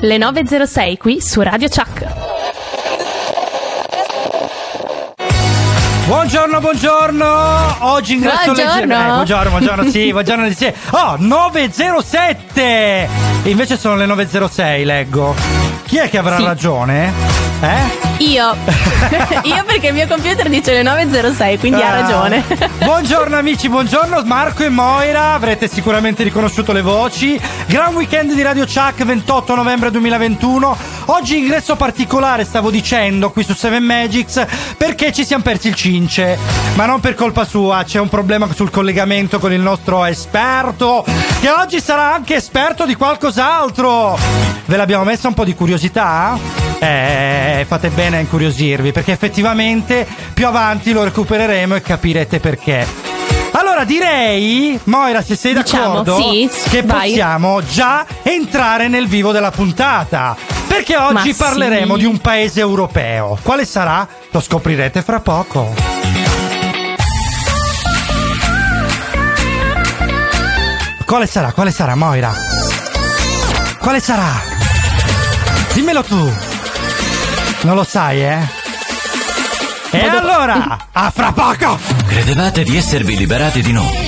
Le 9.06 qui su Radio Chuck. Buongiorno, buongiorno. Oggi ingresso Buongiorno. leggero. Eh, buongiorno, buongiorno, sì, buongiorno. Sì. Oh, 907. E invece sono le 906, leggo. Chi è che avrà Sì. ragione? Eh? Io. Io perché il mio computer dice le 9.06, quindi ha Ah. ragione. Buongiorno amici, buongiorno Marco e Moira, avrete sicuramente riconosciuto le voci. Gran weekend di Radio Chuck 28 novembre 2021. Oggi ingresso particolare, stavo dicendo, qui su Seven Magics, perché ci siamo persi il cince. Ma non per colpa sua, c'è un problema sul collegamento con il nostro esperto, che oggi sarà anche esperto di qualcos'altro. Ve l'abbiamo messa un po' di curiosità? Eh, fate bene a incuriosirvi, perché effettivamente più avanti lo recupereremo e capirete perché. Allora direi, Moira, se sei Diciamo, d'accordo, sì, che vai. possiamo già entrare nel vivo della puntata. Perché oggi Ma parleremo sì. di un paese europeo. Quale sarà? Lo scoprirete fra poco. Quale sarà? Quale sarà, Moira? Quale sarà? Dimmelo tu. Non lo sai, eh? E allora, a fra poco! Credevate di esservi liberati di noi?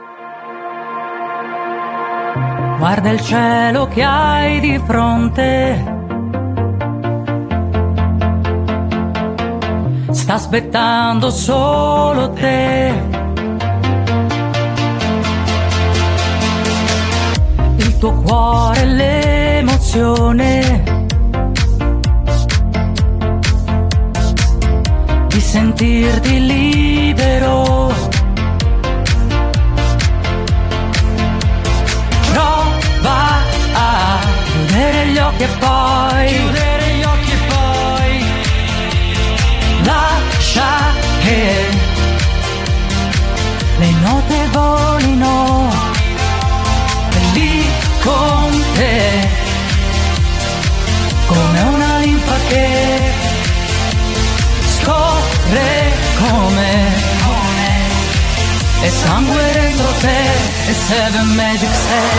Guarda il cielo che hai di fronte. Sta aspettando solo te. Il tuo cuore, l'emozione. Di sentirti libero. Chiudere gli occhi e poi chiudere gli occhi e poi lascia che le note volino e lì con te. Come una linfa che scorre come e sangue dentro te e Seven Magic sei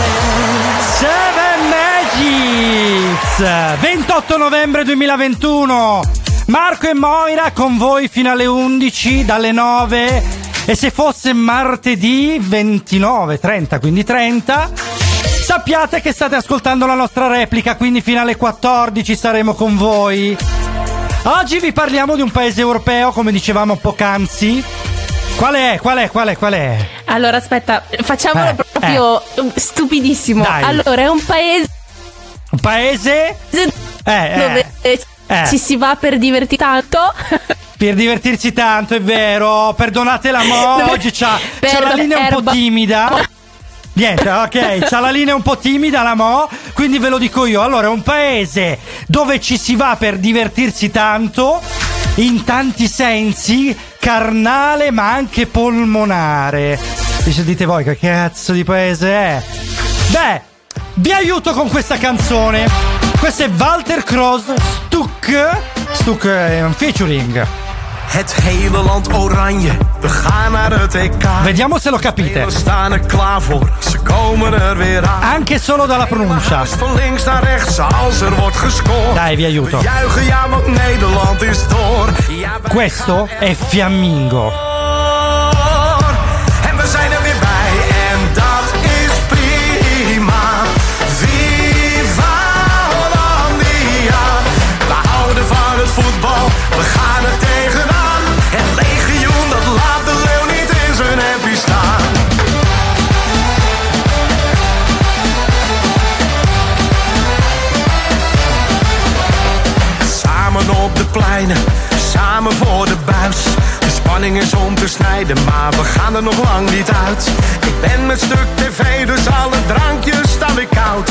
Seven Magics 28 novembre 2021 Marco e Moira con voi fino alle 11 dalle 9 e se fosse martedì 29 30 quindi 30 sappiate che state ascoltando la nostra replica quindi fino alle 14 saremo con voi. Oggi vi parliamo di un paese europeo come dicevamo poc'anzi. Qual è? Qual è? Qual è? Qual è? Allora, aspetta, facciamolo Eh, proprio um, stupidissimo. Dai. Allora, è un paese un paese eh, eh. dove Eh. ci si va per divertirsi tanto. Per divertirsi tanto, è vero. Perdonate la Mo, No, oggi c'ha, c'ha la linea un po' timida. Niente, ok, c'ha la linea un po' timida la Mo, quindi ve lo dico io. Allora, è un paese dove ci si va per divertirsi tanto, in tanti sensi, carnale ma anche polmonare. Dice, dite voi che cazzo di paese è? Beh, vi aiuto con questa canzone. Questo è Walter Kroos, Stuk. Stuk è un featuring. Het hele land oranje, we gaan naar het EK. Vediamo se lo capite. Er er. Anche solo dalla pronuncia. Er. Dai, vi aiuto. Questo è Fiammingo. En we zijn we gaan er tegenaan. Het legioen dat laat de leeuw niet in zijn hempie staan. Samen op de pleinen, samen voor de buis. De spanning is om te snijden, maar we gaan er nog lang niet uit. Ik ben met stuk tv, dus alle drankjes staan weer koud.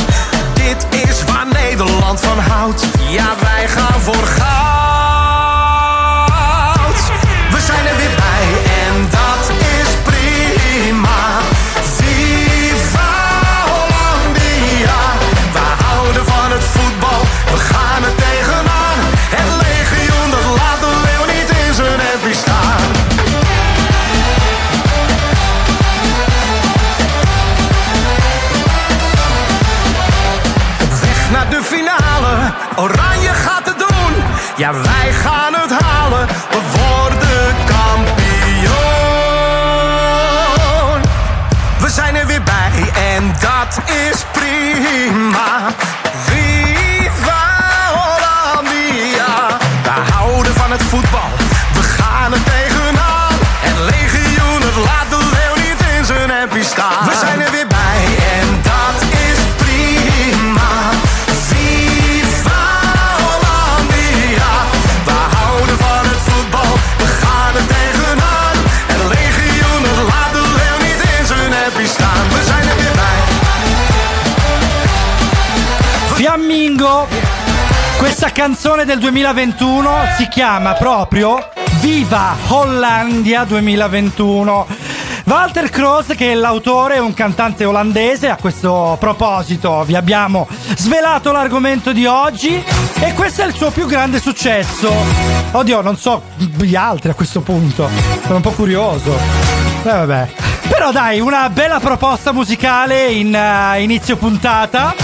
Dit is waar Nederland van houdt. Ja, wij gaan voor. Ya va. Questa canzone del 2021 si chiama proprio Viva Hollandia 2021. Walter Kroos, che è l'autore, è un cantante olandese. A questo proposito, vi abbiamo svelato l'argomento di oggi. E questo è il suo più grande successo. Oddio, non so gli altri a questo punto. Sono un po' curioso. Eh, vabbè. Però dai, una bella proposta musicale in eh, inizio puntata.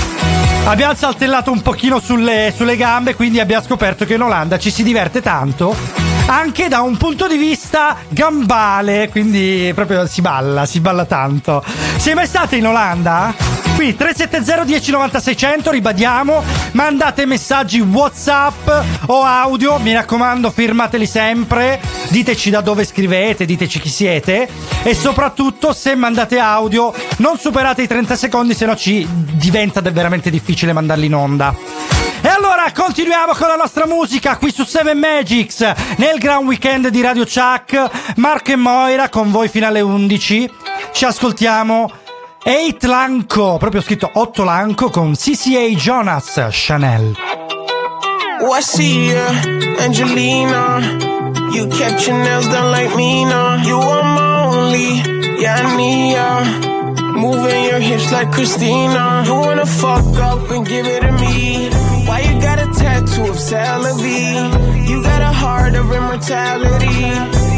Abbiamo saltellato un pochino sulle, sulle gambe, quindi abbiamo scoperto che in Olanda ci si diverte tanto. Anche da un punto di vista gambale, quindi proprio si balla, si balla tanto. Sei mai state in Olanda? Qui 370 1090 600, ribadiamo, mandate messaggi WhatsApp o audio, mi raccomando, firmateli sempre, diteci da dove scrivete, diteci chi siete e soprattutto se mandate audio non superate i 30 secondi, se no ci diventa veramente difficile mandarli in onda. Allora continuiamo con la nostra musica qui su 7 Magics nel Grand Weekend di Radio Chuck. Marco e Moira con voi fino alle 11. Ci ascoltiamo 8 Lanco, proprio scritto 8 Lanco con CCA Jonas Chanel. Ya, Angelina. You kept your nails done like now. You are my only, yeah. Moving your hips like Christina. You wanna fuck up and give it to me. Why you got a tattoo of Celavi? You got a heart of immortality.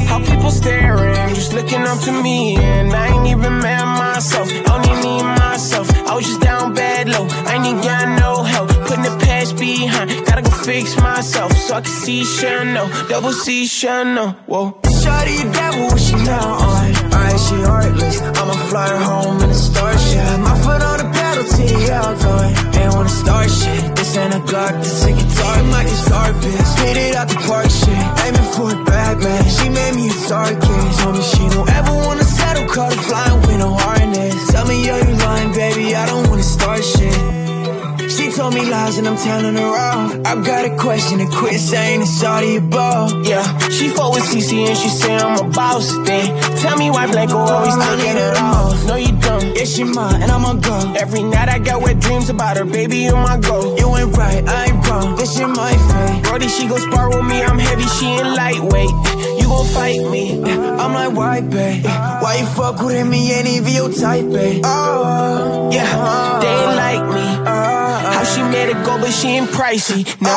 How people staring, just looking up to me. And I ain't even mad myself, only need myself. I was just down bad low, I ain't got no help. Putting the past behind, gotta go fix myself so I can see Chanel, double C Chanel. Whoa. Shawty, you devil, what she now on? Alright, she heartless. I'ma fly her home in a starship. My foot on the pedal till going. Ain't wanna start shit. This ain't a Glock, this a guitar. I'm like a star bitch. Hit it out the park shit. Aiming for it back, man. She made me a target. Told me she don't ever wanna settle. Caught her flying with no harness. Tell me, yo, you lying, baby. I don't wanna start shit. She told me lies and I'm telling her off. I've got a question and quit saying it's all the above. Yeah, she fought with CC and she say I'm a boss. Then tell me why Blanco always taking it off. No, you don't. Yeah, she mine and I'm a go. Every night I got wet dreams about her, baby, you're my go. You ain't right, I ain't wrong. This shit my fate. Brody, she gon' spar with me, I'm heavy, she ain't lightweight. You gon' fight me. Eh, I'm like, why, babe? Why you fuck with me? Ain't even your type, babe. Oh, yeah, they ain't like me. She made it go, but she ain't pricey. No,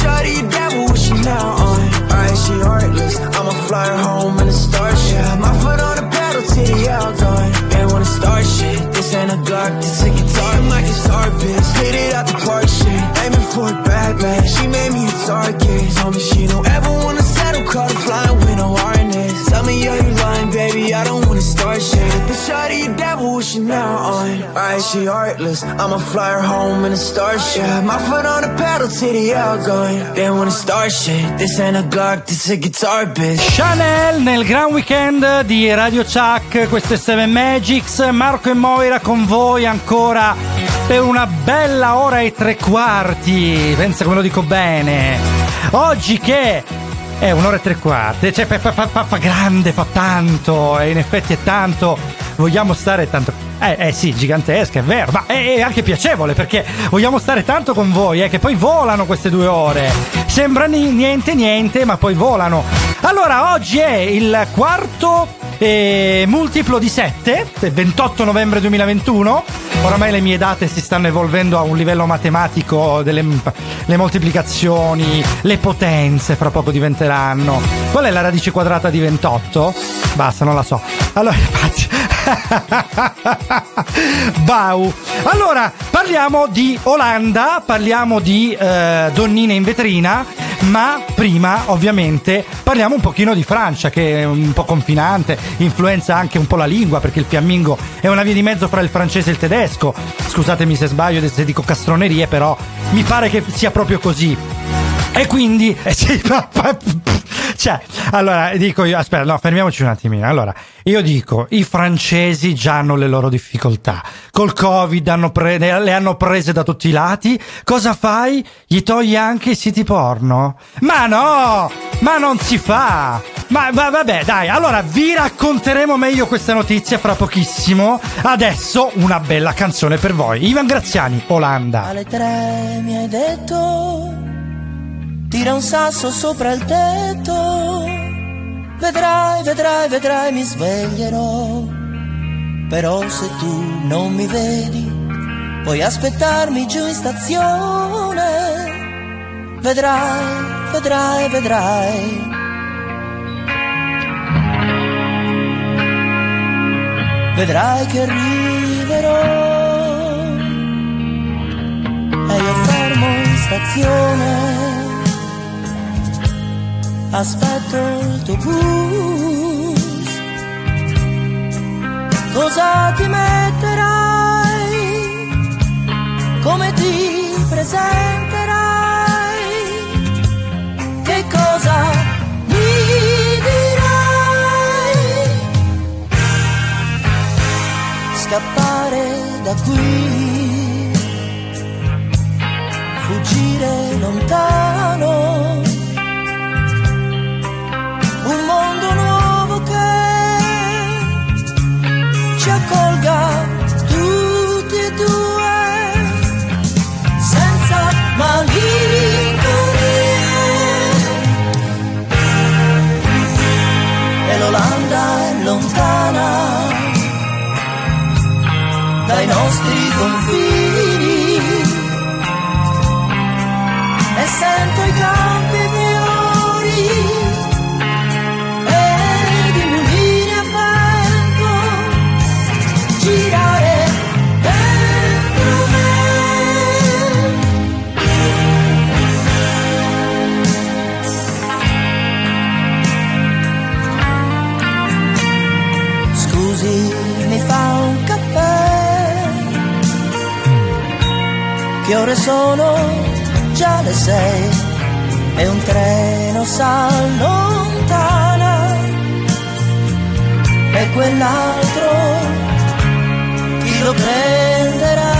shawty, you devil, what she now on? Alright, she heartless. I'ma fly her home in a starship. My foot on the pedal till the outgoing. Ain't wanna start shit. This ain't a Glock, this a guitar. I'm like a star bitch. Hit it out the park shit. Aiming for it back, man. She made me a target. Told me she don't ever wanna settle. Caught her flying with no harness. Tell me, yo, you lying, baby. I don't shit. The you devil, what she now on? Alright, she heartless. I'ma fly her home in a starship. My foot on the pedal the outgoing. They wanna start shit. This ain't a Glock, this a guitar, bitch. Chanel nel Grand Weekend di Radio Chuck, questo è 7 Magics, Marco e Moira con voi ancora per una bella ora e tre quarti, pensa come lo dico bene. Oggi che è un'ora e tre quarti, cioè fa, fa- fa- fa grande, fa tanto, e in effetti è tanto, vogliamo stare tanto... Eh, eh sì, gigantesca, è vero, ma è, è anche piacevole perché vogliamo stare tanto con voi, eh, che poi volano queste due ore. Sembra ni- niente niente, ma poi volano. Allora, oggi è il quarto eh, multiplo di 7, 28 novembre 2021. Oramai le mie date si stanno evolvendo a un livello matematico, delle le moltiplicazioni, le potenze fra poco diventeranno. Qual è la radice quadrata di 28? Basta, non la so. Allora, infatti. Bau. Allora, parliamo di Olanda, parliamo di eh, donnine in vetrina. Ma prima, ovviamente, parliamo un pochino di Francia, che è un po' confinante, influenza anche un po' la lingua, perché il fiammingo è una via di mezzo fra il francese e il tedesco. Scusatemi se sbaglio, se dico castronerie, però mi pare che sia proprio così. E quindi, eh, sì, cioè, allora dico io, aspetta, no, fermiamoci un attimino. Allora, io dico, i francesi già hanno le loro difficoltà. Col Covid hanno pre- le hanno prese da tutti i lati. Cosa fai? Gli togli anche i siti porno? Ma no! Ma non si fa! Ma va- vabbè, dai, allora vi racconteremo meglio questa notizia fra pochissimo. Adesso una bella canzone per voi. Ivan Graziani, Olanda. Alle tre mi hai detto, tira un sasso sopra il tetto, vedrai, vedrai, vedrai, mi sveglierò. Però se tu non mi vedi, puoi aspettarmi giù in stazione, vedrai, vedrai, vedrai. Vedrai che arriverò e io fermo in stazione. Aspetto il tuo bus. Cosa ti metterai? Come ti presenterai? Che cosa mi dirai? Scappare da qui fuggire lontano. Dai nostri confini Che ore sono? Già le sei e un treno s'allontana e quell'altro chi lo prenderà?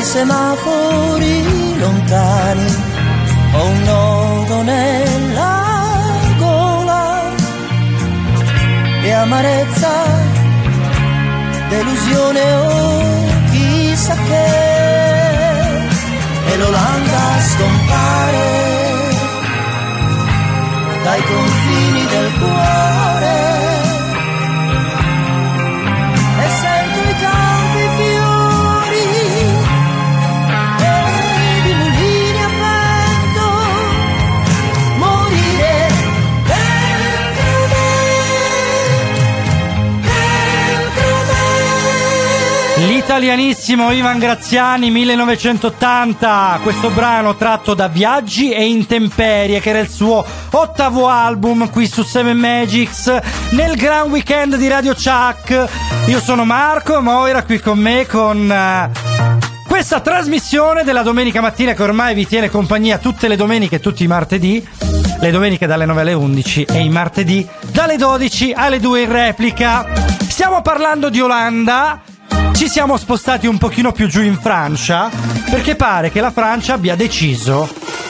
Dei semafori lontani. Ho un nodo nella gola e amarezza, delusione o chissà che. E l'Olanda scompare dai confini del cuore me L'italianissimo Ivan Graziani 1980, questo brano tratto da Viaggi e Intemperie che era il suo ottavo album qui su Seven Magics nel gran weekend di Radio Chuck. Io sono Marco, Moira qui con me con eh, questa trasmissione della domenica mattina che ormai vi tiene compagnia tutte le domeniche e tutti i martedì, le domeniche dalle 9 alle 11 e i martedì dalle 12 alle 2 in replica. Stiamo parlando di Olanda, ci siamo spostati un pochino più giù in Francia perché pare che la Francia abbia deciso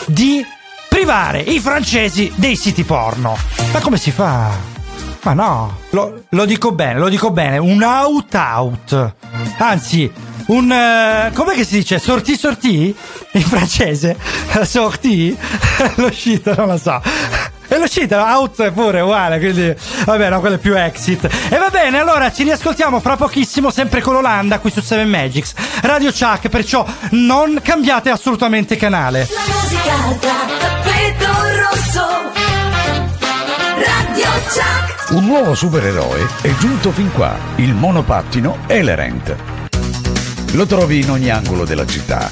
di privare i francesi dei siti porno. Ma come si fa? Ma no, lo, lo dico bene, lo dico bene, un out out. Anzi, un... eh, com'è che si dice? Sorti sorti? In francese? Sorti? L'uscita, non lo so. L'uscita, out è pure uguale, quindi vabbè, no, quello è più exit. E va bene, allora ci riascoltiamo fra pochissimo, sempre con l'Olanda, qui su 7 Magics, Radio Chuck, perciò non cambiate assolutamente canale. La musica da tappeto rosso. Radio Chuck. Un nuovo supereroe è giunto fin qua, il monopattino Elerent. Lo trovi in ogni angolo della città.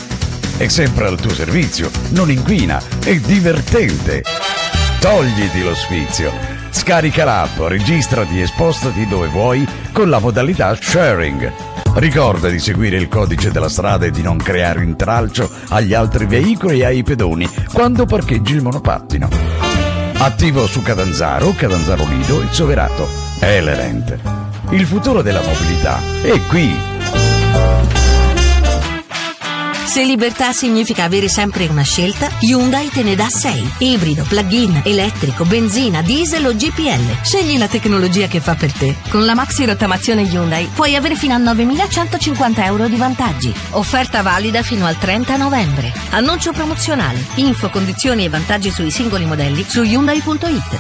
È sempre al tuo servizio, non inquina, è divertente. Togliti lo sfizio. Scarica l'app, registrati e spostati dove vuoi con la modalità sharing. Ricorda di seguire il codice della strada e di non creare intralcio agli altri veicoli e ai pedoni quando parcheggi il monopattino. Attivo su Catanzaro, Catanzaro Lido e Soverato. Elerent. Il futuro della mobilità è qui. Se libertà significa avere sempre una scelta, Hyundai te ne dà 6. Ibrido, plug-in, elettrico, benzina, diesel o GPL. Scegli la tecnologia che fa per te. Con la maxi rottamazione Hyundai puoi avere fino a 9.150 euro di vantaggi. Offerta valida fino al 30 novembre. Annuncio promozionale. Info, condizioni e vantaggi sui singoli modelli su Hyundai.it.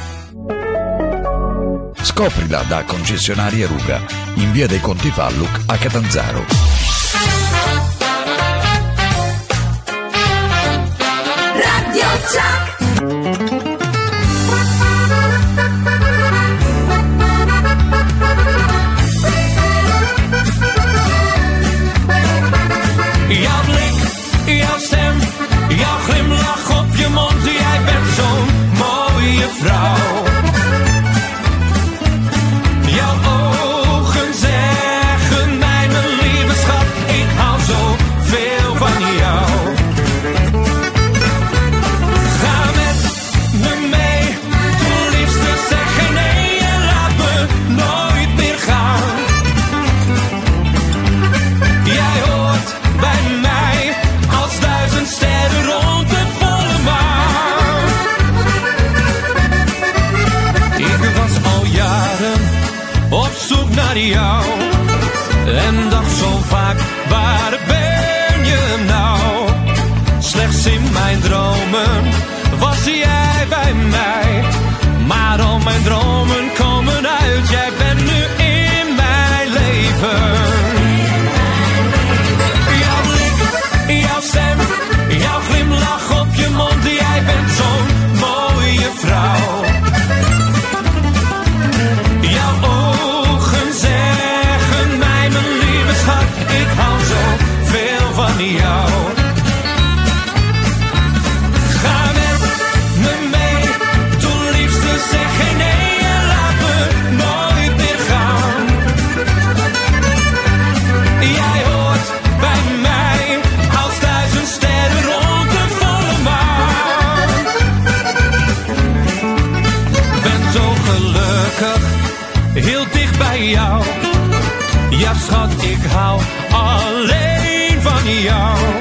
Scoprila da concessionaria Ruga, in via dei Conti Falluc a Catanzaro. Chuck. Mijn dromen schat, ik hou alleen van jou.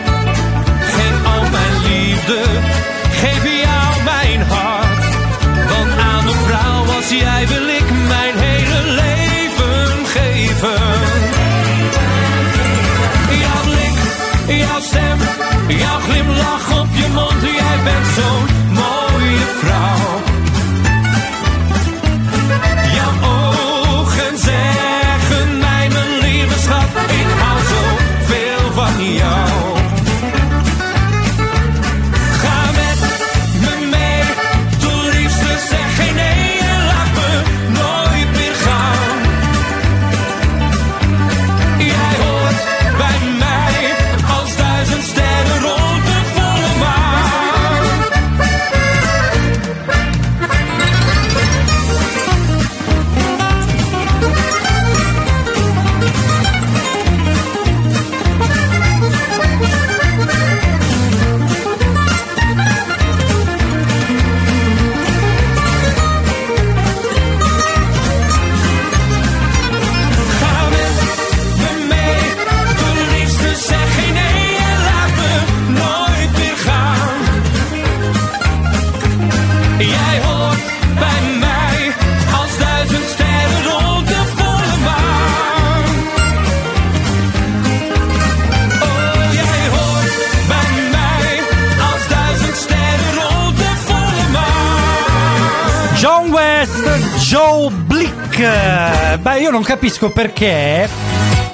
Non capisco perché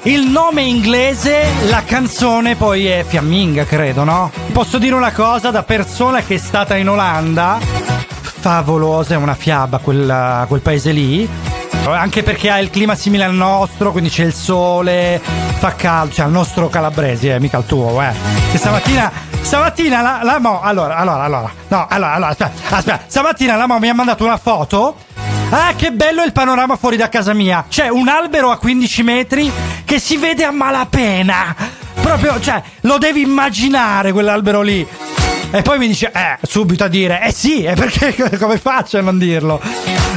il nome inglese, la canzone poi è fiamminga, credo, no? Posso dire una cosa da persona che è stata in Olanda. Favolosa, è una fiaba quel, quel paese lì. Anche perché ha il clima simile al nostro, quindi c'è il sole, fa caldo, cioè al nostro calabrese, eh, mica il tuo, eh. E stamattina, stamattina la, la mo, allora, allora, allora, no, allora, allora, aspetta, aspetta, stamattina la mo mi ha mandato una foto. Ah, che bello il panorama fuori da casa mia. C'è un albero a 15 metri che si vede a malapena. Proprio, cioè, lo devi immaginare quell'albero lì. E poi mi dice, eh, subito a dire, eh sì, è perché come faccio a non dirlo?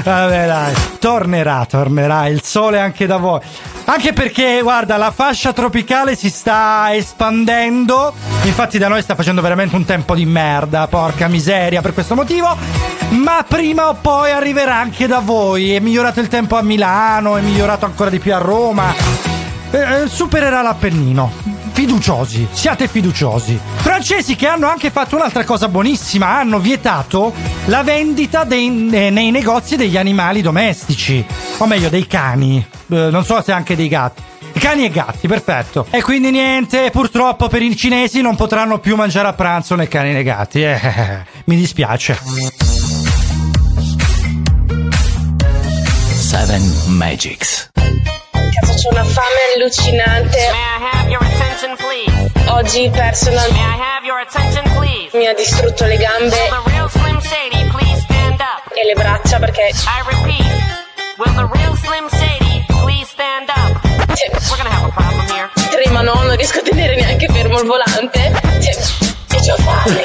Vabbè, dai, tornerà, tornerà il sole anche da voi. Anche perché, guarda, la fascia tropicale si sta espandendo. Infatti, da noi sta facendo veramente un tempo di merda, porca miseria, per questo motivo. Ma prima o poi arriverà anche da voi. È migliorato il tempo a Milano, è migliorato ancora di più a Roma. Eh, eh, supererà l'Appennino. Fiduciosi, siate fiduciosi. Francesi che hanno anche fatto un'altra cosa buonissima, hanno vietato la vendita dei- eh, nei negozi degli animali domestici, o meglio dei cani, Eh, non so se anche dei gatti. Cani e gatti, perfetto. E quindi niente, purtroppo per i cinesi non potranno più mangiare a pranzo né cani né gatti. Eh, mi dispiace. Seven Magics. Cazzo, c'ho una fame allucinante. May I have your attention, please? Oggi personal May I have your attention, please? mi ha distrutto le gambe Will the real Slim Shady please stand up? e le braccia perché I repeat, will the real Slim Shady please stand up? cioè, We're gonna have a problem here. tremano, non riesco a tenere neanche fermo il volante. Cioè, c'ho fame.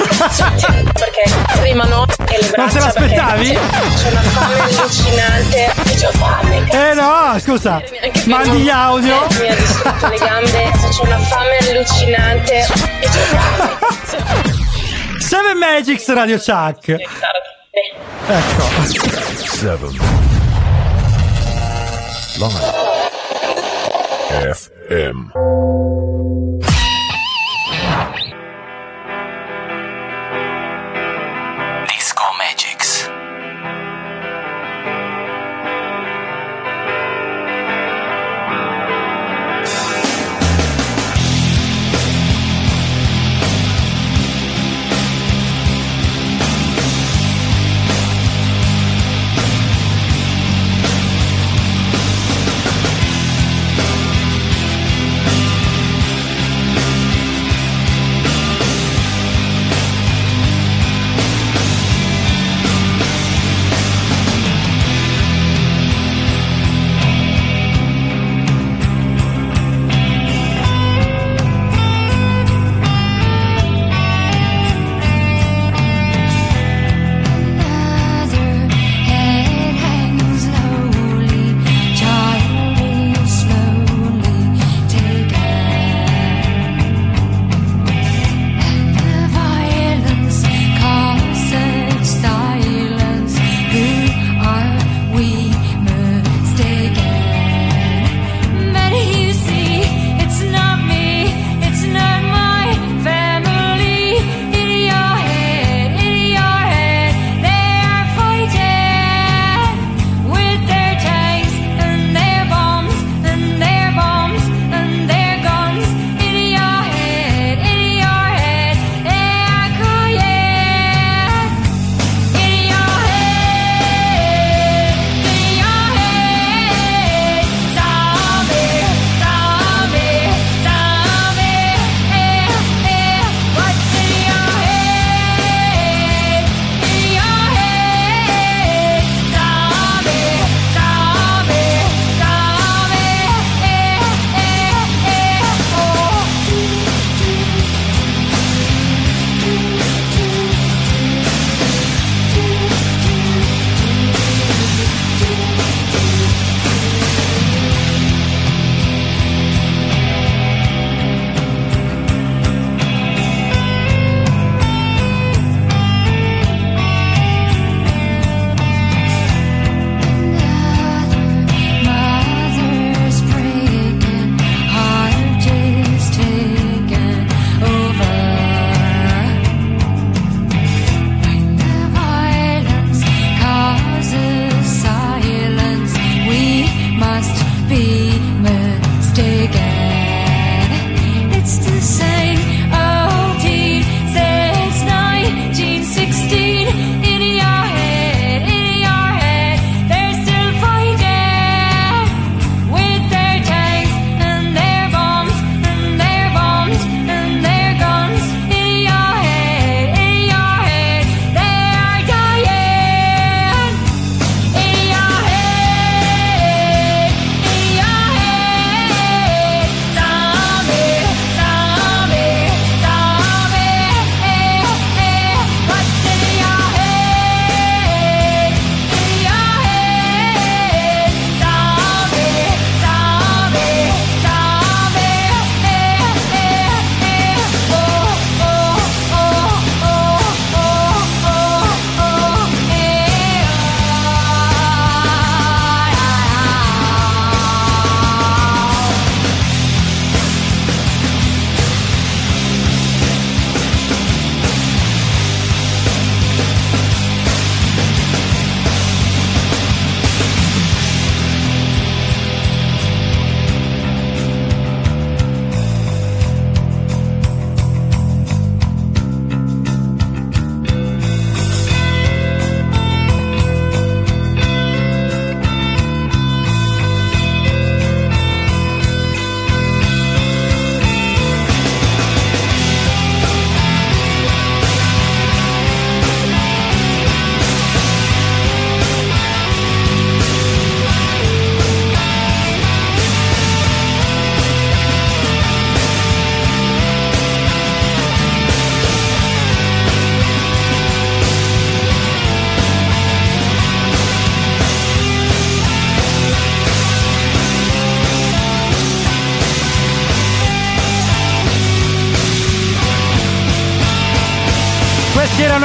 Perché tremano e le braccia Non te l'aspettavi? c'ho una fame allucinante e c'ho fame. Eh no, scusa, mandi gli audio. Mi ha distrutto le gambe, c'ho una fame allucinante e c'ho fame. Seven Magics Radio Chuck. Ecco. Seven. Live. FM.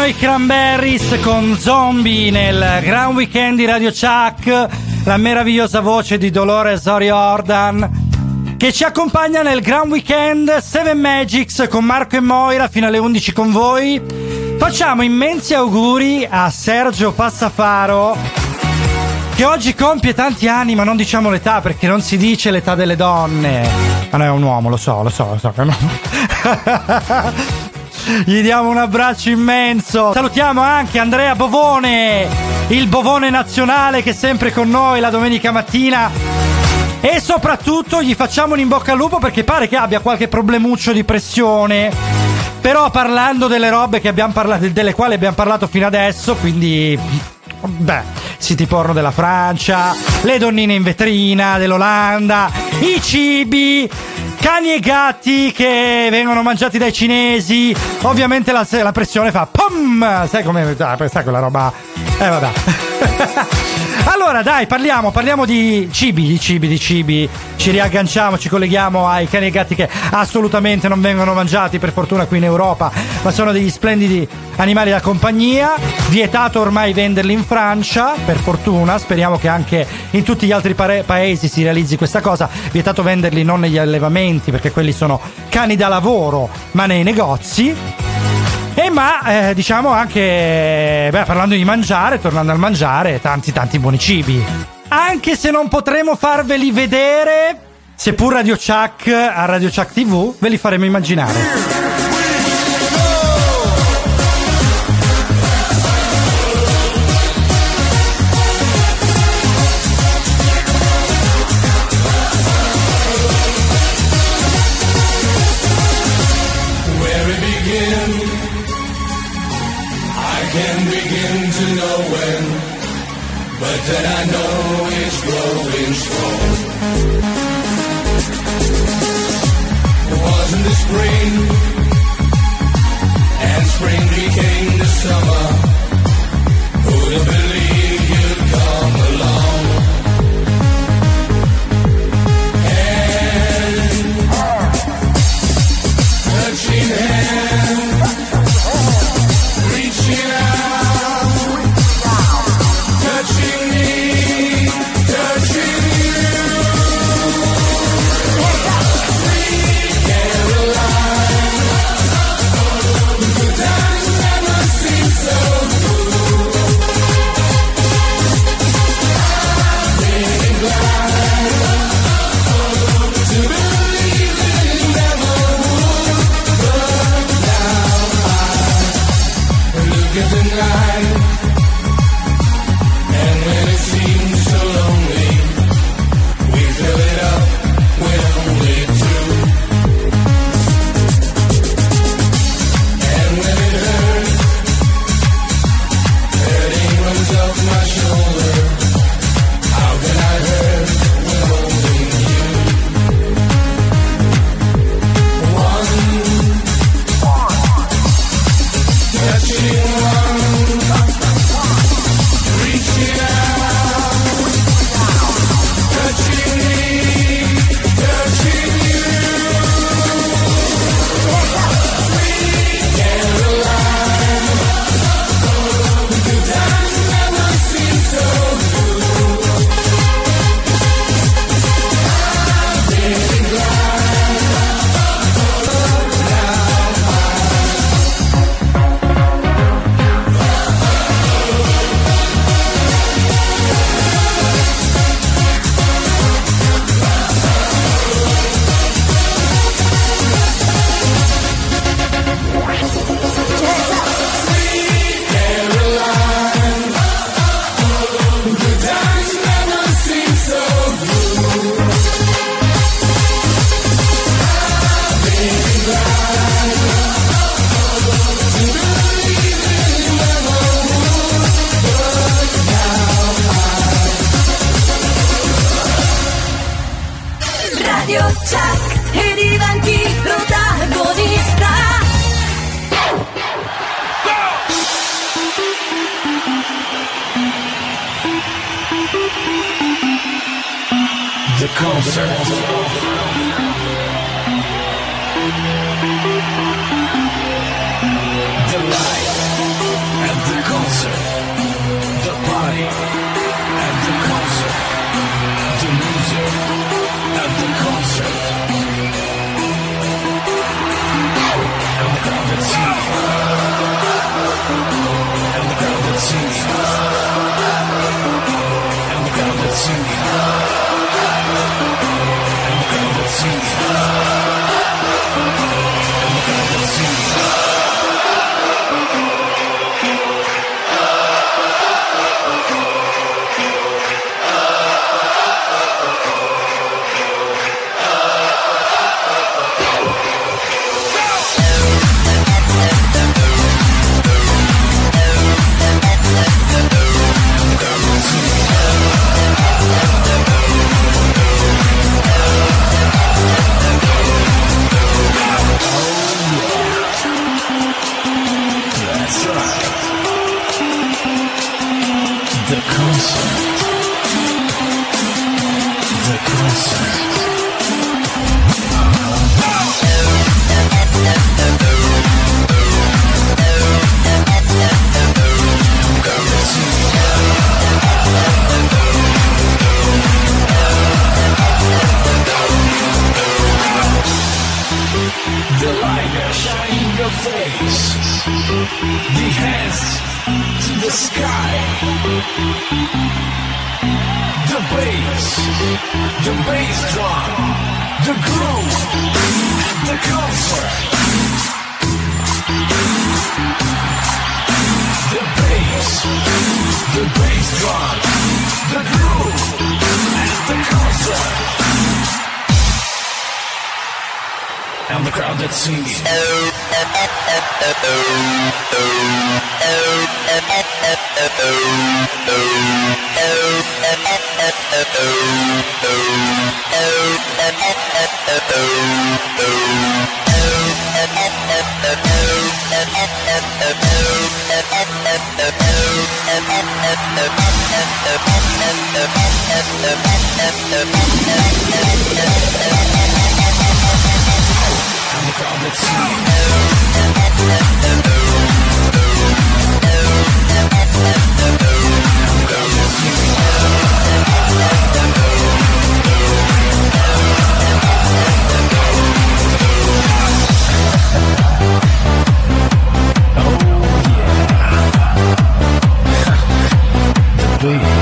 I Cranberries con Zombie nel Gran Weekend di Radio Chuck, la meravigliosa voce di Dolores O'Riordan che ci accompagna nel Gran Weekend 7 Magics con Marco e Moira fino alle 11 con voi. Facciamo immensi auguri a Sergio Passafaro che oggi compie tanti anni, ma non diciamo l'età perché non si dice l'età delle donne. Ma no, è un uomo, lo so, lo so, lo so. Gli diamo un abbraccio immenso. Salutiamo anche Andrea Bovone, il Bovone nazionale che è sempre con noi la domenica mattina. E soprattutto gli facciamo un in bocca al lupo perché pare che abbia qualche problemuccio di pressione. Però parlando delle robe parlato, delle quali abbiamo parlato fino adesso, quindi Beh, siti porno della Francia, le donnine in vetrina dell'Olanda, i cibi, cani e gatti che vengono mangiati dai cinesi. Ovviamente la, la pressione fa PUM! Sai come. ah, Sai quella roba. Eh, vabbè. Allora, dai, parliamo, parliamo di cibi, di cibi, di cibi. Ci riagganciamo, ci colleghiamo ai cani e gatti che assolutamente non vengono mangiati, per fortuna qui in Europa, ma sono degli splendidi animali da compagnia. Vietato ormai venderli in Francia, per fortuna. Speriamo che anche in tutti gli altri pare- paesi si realizzi questa cosa. Vietato venderli non negli allevamenti, perché quelli sono cani da lavoro, ma nei negozi. E ma eh, diciamo anche, beh, parlando di mangiare, tornando al mangiare, tanti tanti buoni cibi. Anche se non potremo farveli vedere, seppur Radio Chuck a Radio Chuck TV, ve li faremo immaginare. Concert.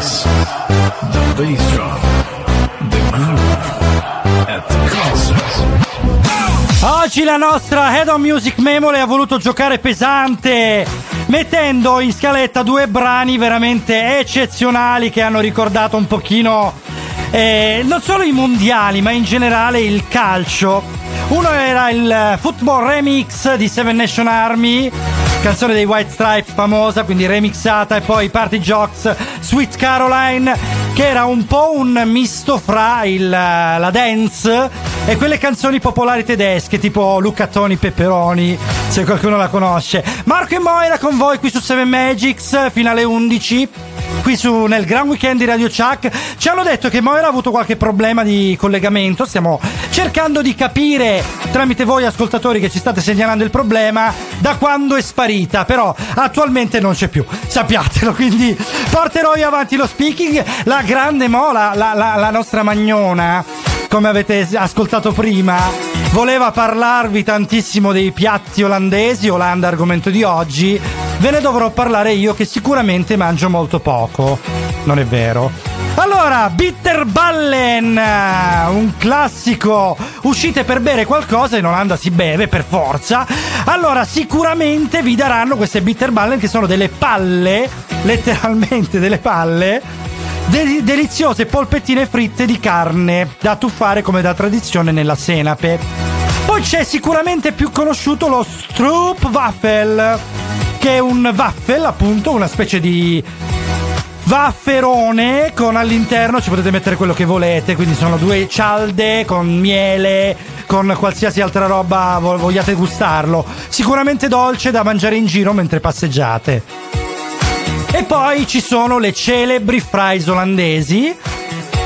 Bass, the bass drum, the groove at the concert. Oggi la nostra Head on Music Memory ha voluto giocare pesante, mettendo in scaletta due brani veramente eccezionali che hanno ricordato un pochino eh, non solo i mondiali, ma in generale il calcio. Uno era il Football Remix di Seven Nation Army, canzone dei White Stripes famosa, quindi remixata, e poi Party Jocks Sweet Caroline, che era un po' un misto fra il, la dance e quelle canzoni popolari tedesche, tipo Luca Toni Pepperoni, se qualcuno la conosce. Marco e Moira con voi qui su 7 Magics, fino alle 11. Qui su, nel Gran Weekend di Radio Chuck ci hanno detto che Moira ha avuto qualche problema di collegamento. Stiamo cercando di capire tramite voi ascoltatori che ci state segnalando il problema da quando è sparita. Però attualmente non c'è più, sappiatelo. Quindi porterò io avanti lo speaking. La grande Mola, la, la, la nostra magnona, come avete ascoltato prima, voleva parlarvi tantissimo dei piatti olandesi. Olanda, argomento di oggi. Ve ne dovrò parlare io che sicuramente mangio molto poco. Non è vero? Allora, Bitterballen, un classico. Uscite per bere qualcosa, in Olanda si beve per forza. Allora, sicuramente vi daranno queste Bitterballen che sono delle palle, letteralmente delle palle, de- deliziose polpettine fritte di carne da tuffare come da tradizione nella senape. Poi c'è sicuramente più conosciuto lo Stroopwafel, che è un waffle, appunto, una specie di wafferone con all'interno ci potete mettere quello che volete, quindi sono due cialde con miele, con qualsiasi altra roba vo- vogliate gustarlo. Sicuramente dolce da mangiare in giro mentre passeggiate. E poi ci sono le celebri fries olandesi.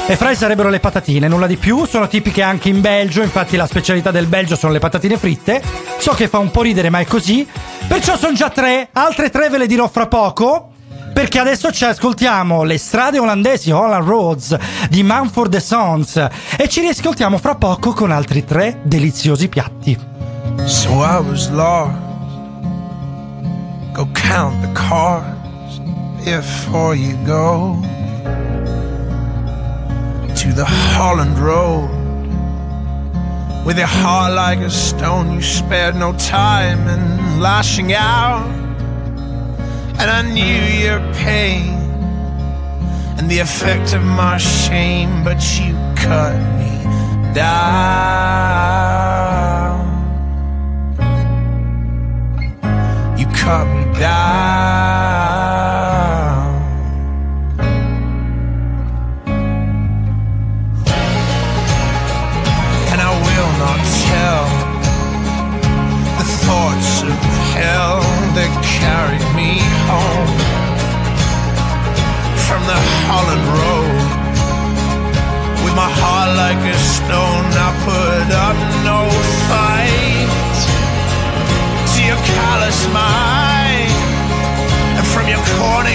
Le fries sarebbero le patatine, nulla di più, sono tipiche anche in Belgio, infatti la specialità del Belgio sono le patatine fritte. So che fa un po' ridere, ma è così. Perciò sono già tre, altre tre ve le dirò fra poco. Perché adesso ci ascoltiamo le strade olandesi Holland Roads di Manford Sons e ci riascoltiamo fra poco con altri tre deliziosi piatti. So I was lost. Go count the cars before you go to the Holland Road. With your heart like a stone, you spared no time in lashing out. And I knew your pain and the effect of my shame, but you cut me down. You cut me down. Carried me home from the Holland Road. With my heart like a stone, I put up no fight to your callous mind. And from your corner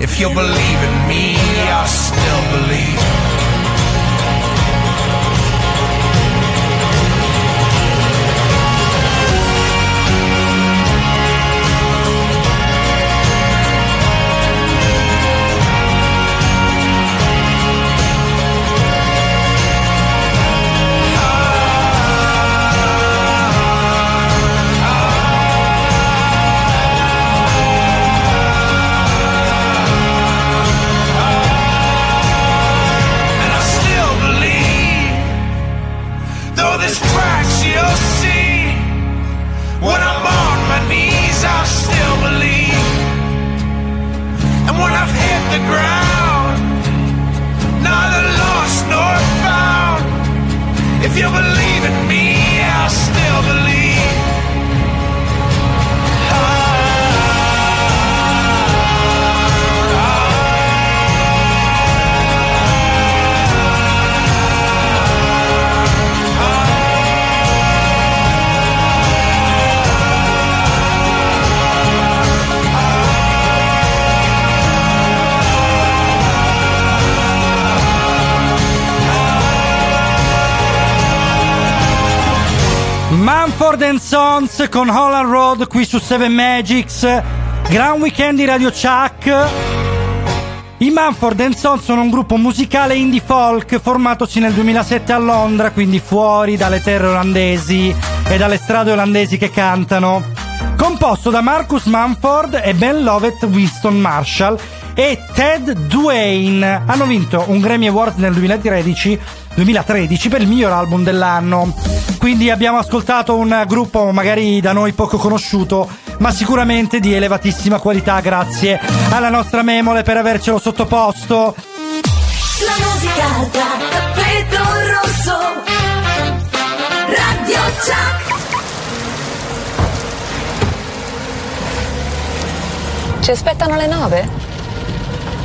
If you believe in me, I'll still believe. If you believe in And Sons con Holland Road qui su 7 Magics. Gran weekend di Radio Chuck. I Manford Sons sono un gruppo musicale indie folk formatosi nel 2007 a Londra, quindi fuori dalle terre olandesi e dalle strade olandesi che cantano. Composto da Marcus Manford e Ben Lovett Winston Marshall e Ted Duane. Hanno vinto un Grammy Award nel 2013, 2013 per il miglior album dell'anno. Quindi abbiamo ascoltato un gruppo magari da noi poco conosciuto, ma sicuramente di elevatissima qualità, grazie alla nostra Memole per avercelo sottoposto. La musica da tappeto rosso. Radio Chuck. Ci aspettano le nove?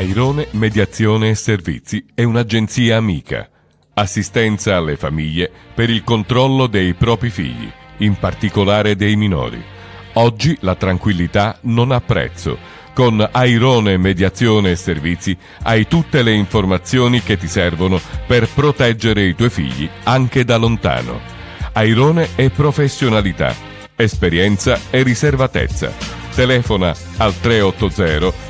Airone Mediazione e Servizi è un'agenzia amica. Assistenza alle famiglie per il controllo dei propri figli, in particolare dei minori. Oggi la tranquillità non ha prezzo. Con Airone Mediazione e Servizi hai tutte le informazioni che ti servono per proteggere i tuoi figli anche da lontano. Airone e professionalità, esperienza e riservatezza. Telefona al 380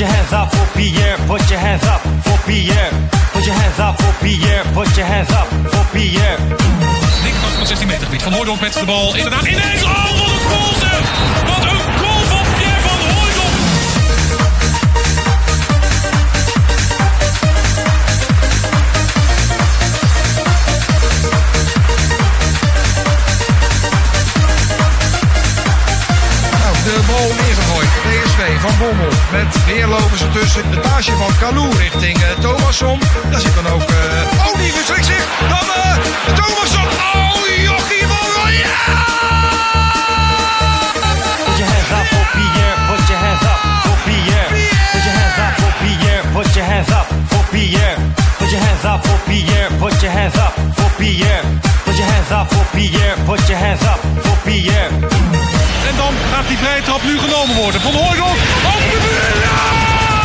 Your hands up for Pierre, put your hands up for Pierre. Put your hands up for Pierre, put your hands up for Pierre. Linkerkant van het 16 meter gebied. Van Hooydonk met de bal. Inderdaad, ineens. Oh, wat een! Van Bommel. Met weer lopen ze tussen. Het paasje van Kalou richting eh, Thomasson. Daar zit dan ook... eh, oh, die verstrikt zich. Dan eh Thomasson. Oh, jochie van! Hands up for Pierre, put your hands up for Pierre. Put your hands up for Pierre, put your hands up for Pierre. En dan gaat die vrije trap nu genomen worden. Van Hooydonk. Over de muur.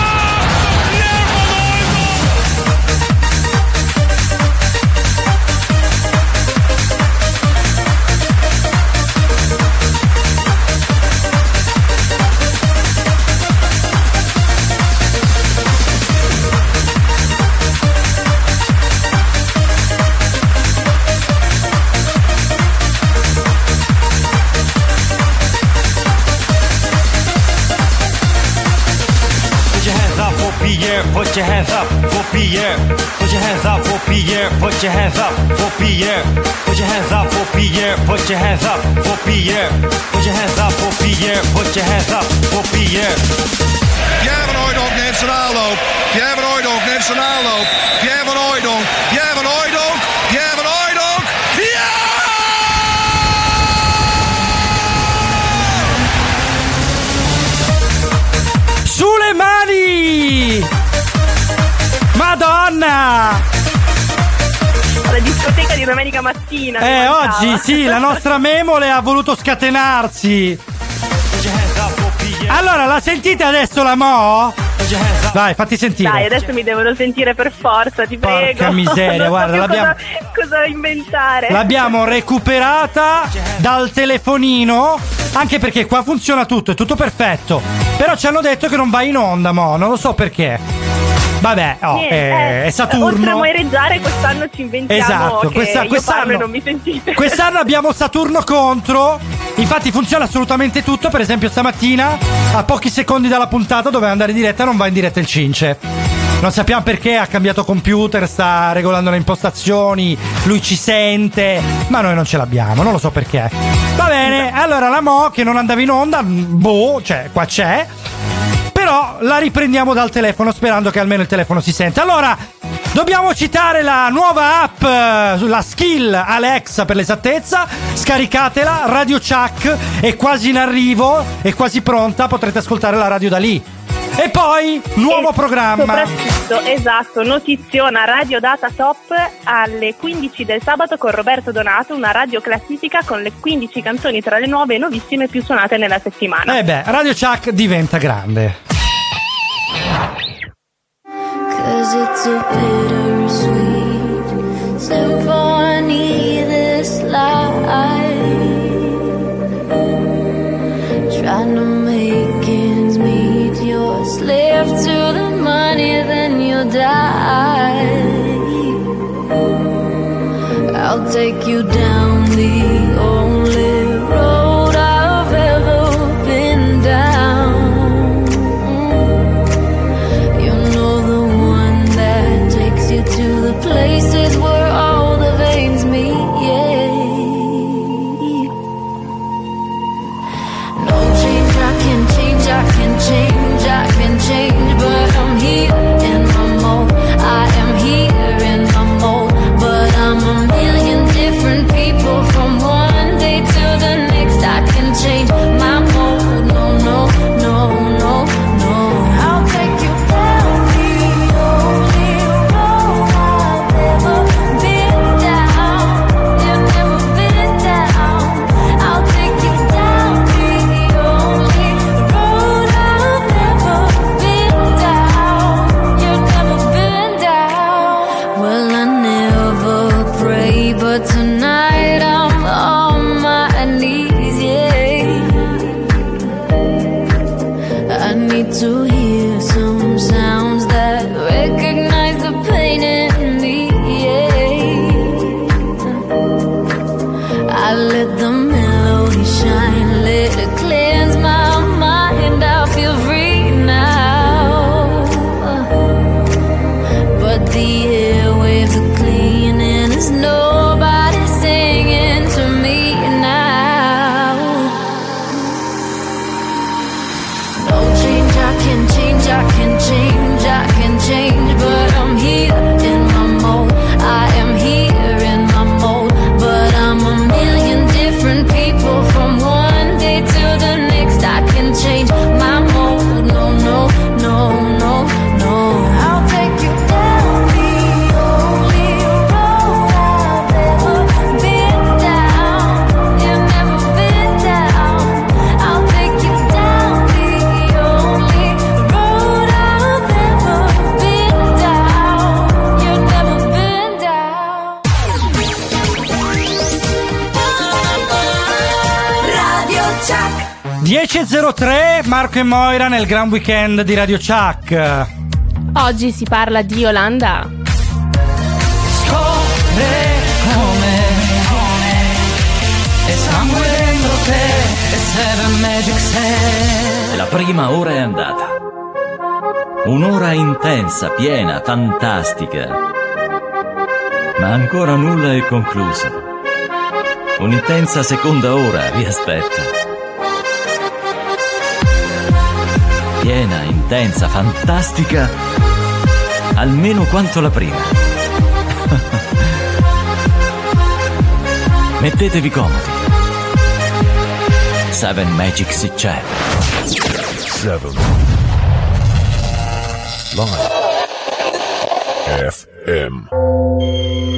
Put your hands up for Pierre. Put your hands up for Pierre, put your hands up for Pierre. Put your hands up for Pierre, put your hands up for Pierre. Put your hands up for Pierre, put your hands up for Pierre. Pierre van Hooydonk neemt zijn aanloop. Pierre van Hooydonk neemt zijn aanloop. Pierre van Hooydonk. Pierre van Hooydonk. Pierre van Hooydonk. Ja! Madonna! alla discoteca di domenica mattina. Eh, oggi sì, la nostra memole ha voluto scatenarsi. Allora, la sentite adesso la Mo? Vai, fatti sentire. Dai, adesso mi devono sentire per forza, ti Porca prego. miseria, Non so guarda, l'abbiamo- Cosa, cosa inventare? L'abbiamo recuperata dal telefonino, anche perché qua funziona tutto, è tutto perfetto. Però ci hanno detto che non va in onda, Mo, non lo so perché. Vabbè, oh, Niente, è, eh, è Oltre a Saturno. moireggiare, quest'anno ci inventiamo Esatto, questa- quest'anno- non mi sentite. Quest'anno abbiamo Saturno contro. Infatti funziona assolutamente tutto. Per esempio, stamattina, a pochi secondi dalla puntata, doveva andare in diretta, non va in diretta il Cince. Non sappiamo perché, ha cambiato computer, sta regolando le impostazioni, lui ci sente, ma noi non ce l'abbiamo, non lo so perché. Va bene, allora la Mo che non andava in onda, boh, cioè qua c'è. Però la riprendiamo dal telefono sperando che almeno il telefono si senta. Allora, dobbiamo citare la nuova app, eh, la skill Alexa per l'esattezza. Scaricatela, Radio Chuck è quasi in arrivo, è quasi pronta, potrete ascoltare la radio da lì. E poi, nuovo programma. Soprattutto, esatto, notiziona Radio Data Top alle 15 del sabato con Roberto Donato, una radio classifica con le 15 canzoni tra le nuove e nuovissime più suonate nella settimana. Eh beh, Radio Chuck diventa grande. Cause it's a bittersweet symphony, this life. Trying to make ends meet, you're a slave to 10.03 Marco e Moira nel gran weekend di Radio Chuck. Oggi si parla di Olanda. Scopre come, come, e sangue dentro te, e seven magic set. La prima ora è andata. Un'ora intensa, piena, fantastica. Ma ancora nulla è concluso. Un'intensa seconda ora vi aspetta piena, intensa, fantastica, almeno quanto la prima. Mettetevi comodi. Seven Magic si c'è. Seven. Live. FM.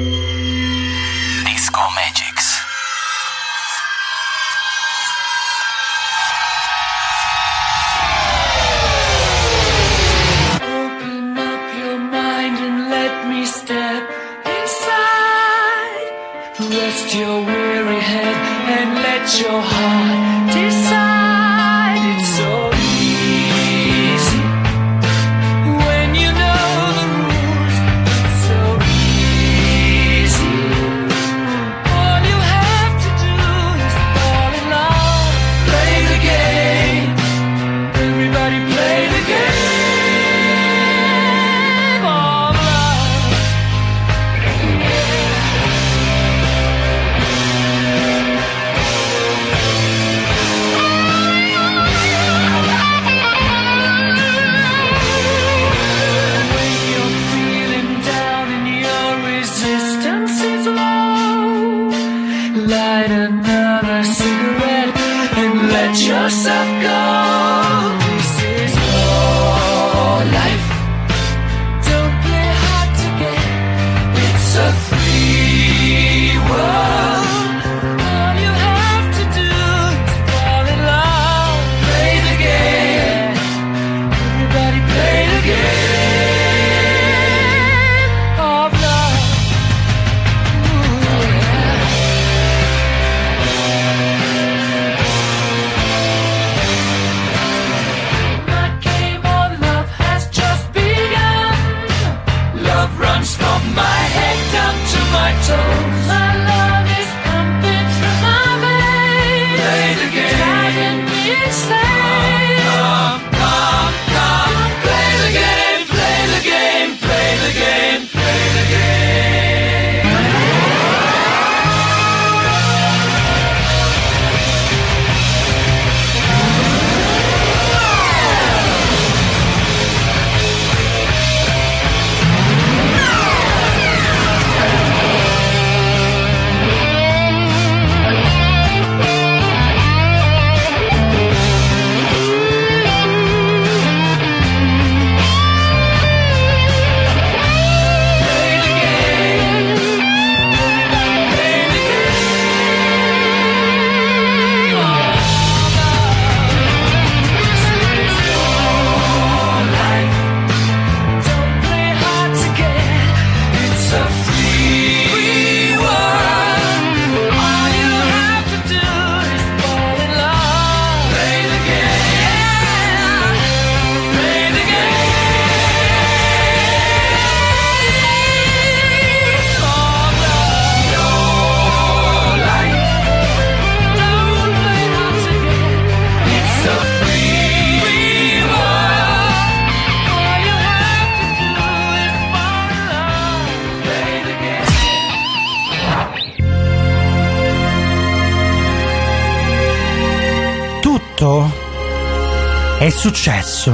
Successo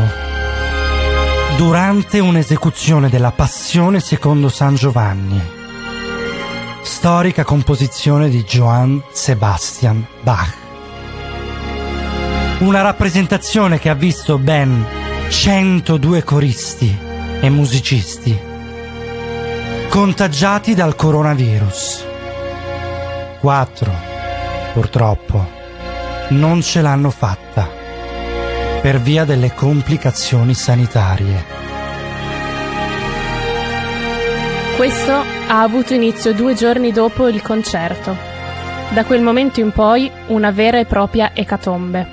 durante un'esecuzione della Passione secondo San Giovanni, storica composizione di Johann Sebastian Bach. Una rappresentazione che ha visto ben 102 coristi e musicisti contagiati dal coronavirus. Quattro, purtroppo, non ce l'hanno fatta per via delle complicazioni sanitarie. Questo ha avuto inizio due giorni dopo il concerto. Da quel momento in poi una vera e propria ecatombe.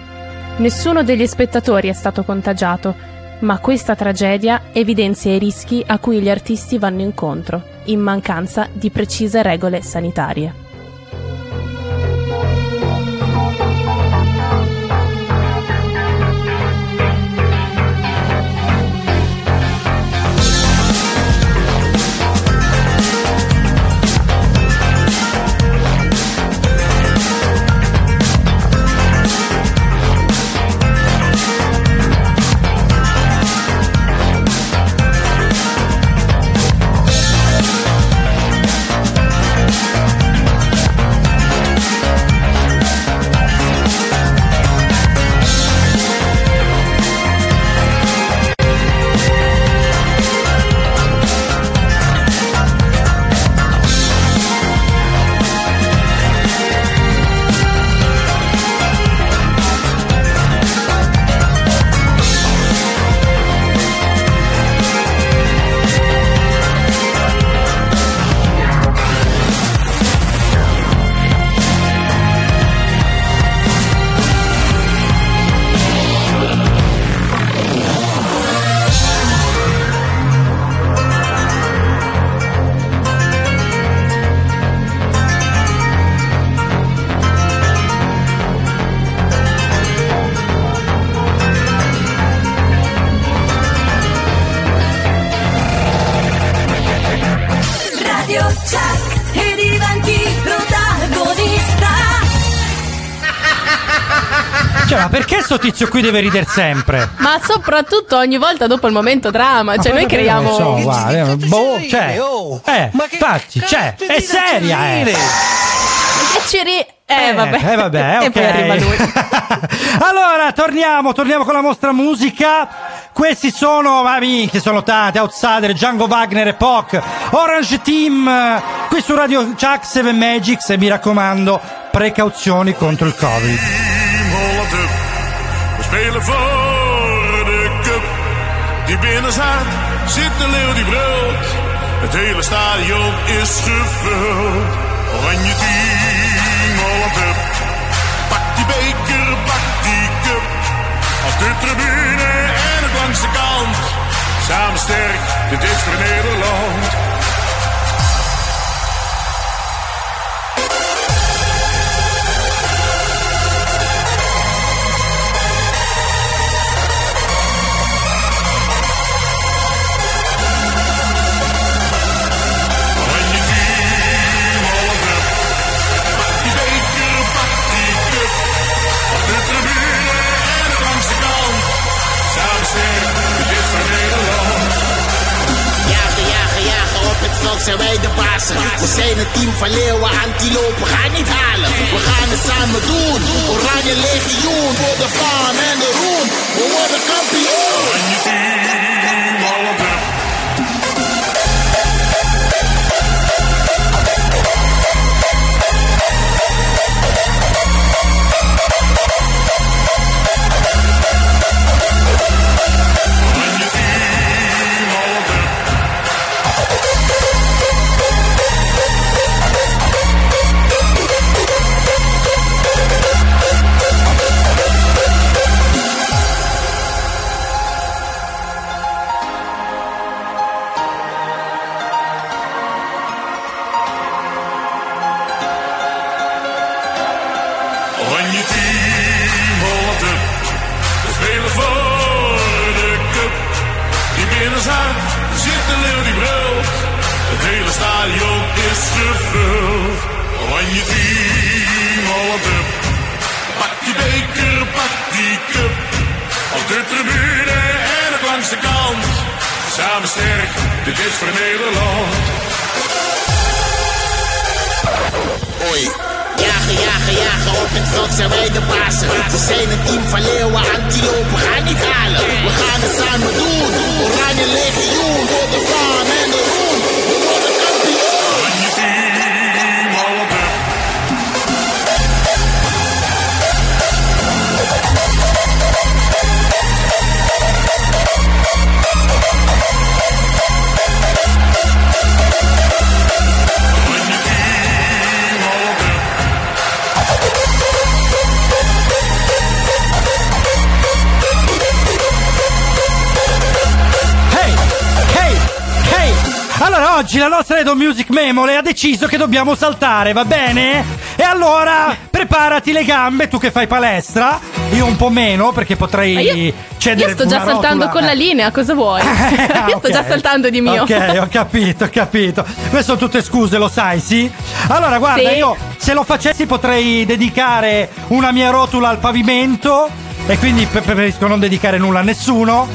Nessuno degli spettatori è stato contagiato, ma questa tragedia evidenzia i rischi a cui gli artisti vanno incontro, in mancanza di precise regole sanitarie. Cioè, ma perché sto tizio qui deve ridere sempre? Ma soprattutto ogni volta dopo il momento dramma, cioè noi creiamo... Non so, guarda, boh, cioè, eh, infatti, cioè, è seria, eh. Che ci ri- Eh, vabbè. Eh, vabbè, e ok. poi arriva lui. Allora, torniamo, torniamo con la nostra musica. Questi sono, ma minchia, sono tanti, Outsider, Django Wagner e Poc, Orange Team, qui su Radio Chuck 7 Magics e mi raccomando, precauzioni contro il Covid. We spelen voor de cup. Die binnen staat, zit de leeuw die brult. Het hele stadion is gevuld. Oranje team, Holland Up. Pak die beker, pak die cup. Op de tribune en ook langs de kant. Samen sterk, dit is voor Nederland. Zijn wij de bazen. We zijn het team van leeuwen, antilopen, gaan niet halen. We gaan het samen doen. Oranje legioen voor de faam en de roem. We worden kampioen. jong is gevuld. Oranje team, alle up. Pak die beker, pak die cup. Op de tribune en op langs de kant. Samen sterk, dit is voor Nederland. Oei. Jagen, jagen, jagen, op het veld zijn wij de bazen. We zijn een team van leeuwen, antilopen, gaan niet halen. We gaan het samen doen, oranje legioen, voor de faam en de oggi la nostra Edo Music Memole ha deciso che dobbiamo saltare, va bene? E allora preparati le gambe, tu che fai palestra, io un po' meno perché potrei Ma io- cedere Io sto già una saltando rotula, con la linea, cosa vuoi? io sto già saltando di mio. Ok, ho capito, ho capito. Queste sono tutte scuse, lo sai, sì? Allora, guarda, Sì. io se lo facessi potrei dedicare una mia rotula al pavimento e quindi pre- preferisco non dedicare nulla a nessuno.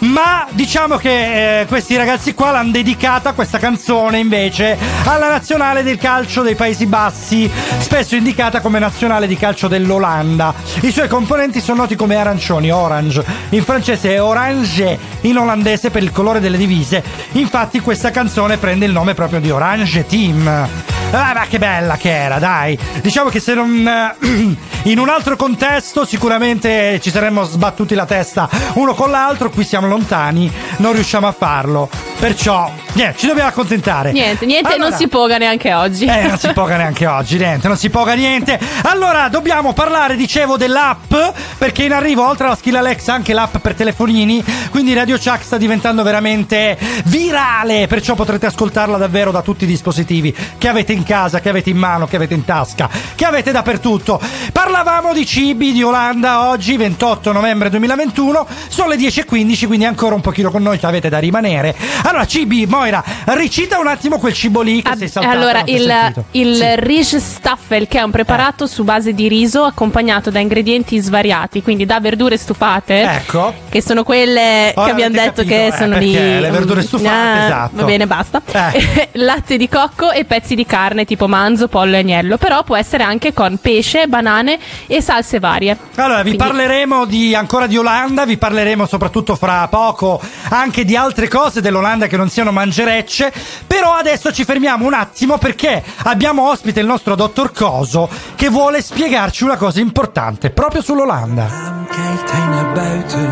Ma diciamo che eh, questi ragazzi qua l'hanno dedicata questa canzone invece alla nazionale del calcio dei Paesi Bassi, spesso indicata come nazionale di calcio dell'Olanda. I suoi componenti sono noti come arancioni, orange, in francese è orange, in olandese per il colore delle divise. Infatti questa canzone prende il nome proprio di Orange Team. Ah, ma che bella che era, dai! Diciamo che se non. eh, in un altro contesto sicuramente ci saremmo sbattuti la testa uno con l'altro, qui siamo lontani, non riusciamo a farlo. Perciò, niente, ci dobbiamo accontentare. Niente, niente, Allora- non si poga neanche oggi. eh, non si poga neanche oggi, niente, non si poga niente. Allora, dobbiamo parlare, dicevo, dell'app, perché in arrivo, oltre alla skill Alexa, anche l'app per telefonini, quindi Radio Chuck sta diventando veramente virale, perciò potrete ascoltarla davvero da tutti i dispositivi che avete in casa, che avete in mano, che avete in tasca, che avete dappertutto. Parlavamo di cibi di Olanda oggi, 28 novembre 2021, sono le 10.15, quindi ancora un pochino con noi che avete da rimanere. Allora, cibi, Moira, ricita un attimo quel cibo lì che sei saltato. Allora, il, il Sì. Ridge Staffel, che è un preparato su base di riso accompagnato da ingredienti svariati, quindi da verdure stufate, Ecco. che sono quelle Ora che abbiamo detto capito, che eh, sono lì. le verdure stufate, Ah, esatto. Va bene, basta. Eh. Latte di cocco e pezzi di carne tipo manzo, pollo e agnello, però può essere anche con pesce, banane e salse varie. Allora, vi Quindi- parleremo di, ancora di Olanda, vi parleremo soprattutto fra poco anche di altre cose dell'Olanda che non siano mangerecce, però adesso ci fermiamo un attimo perché abbiamo ospite il nostro dottor Coso che vuole spiegarci una cosa importante proprio sull'Olanda. kijkt hij naar buiten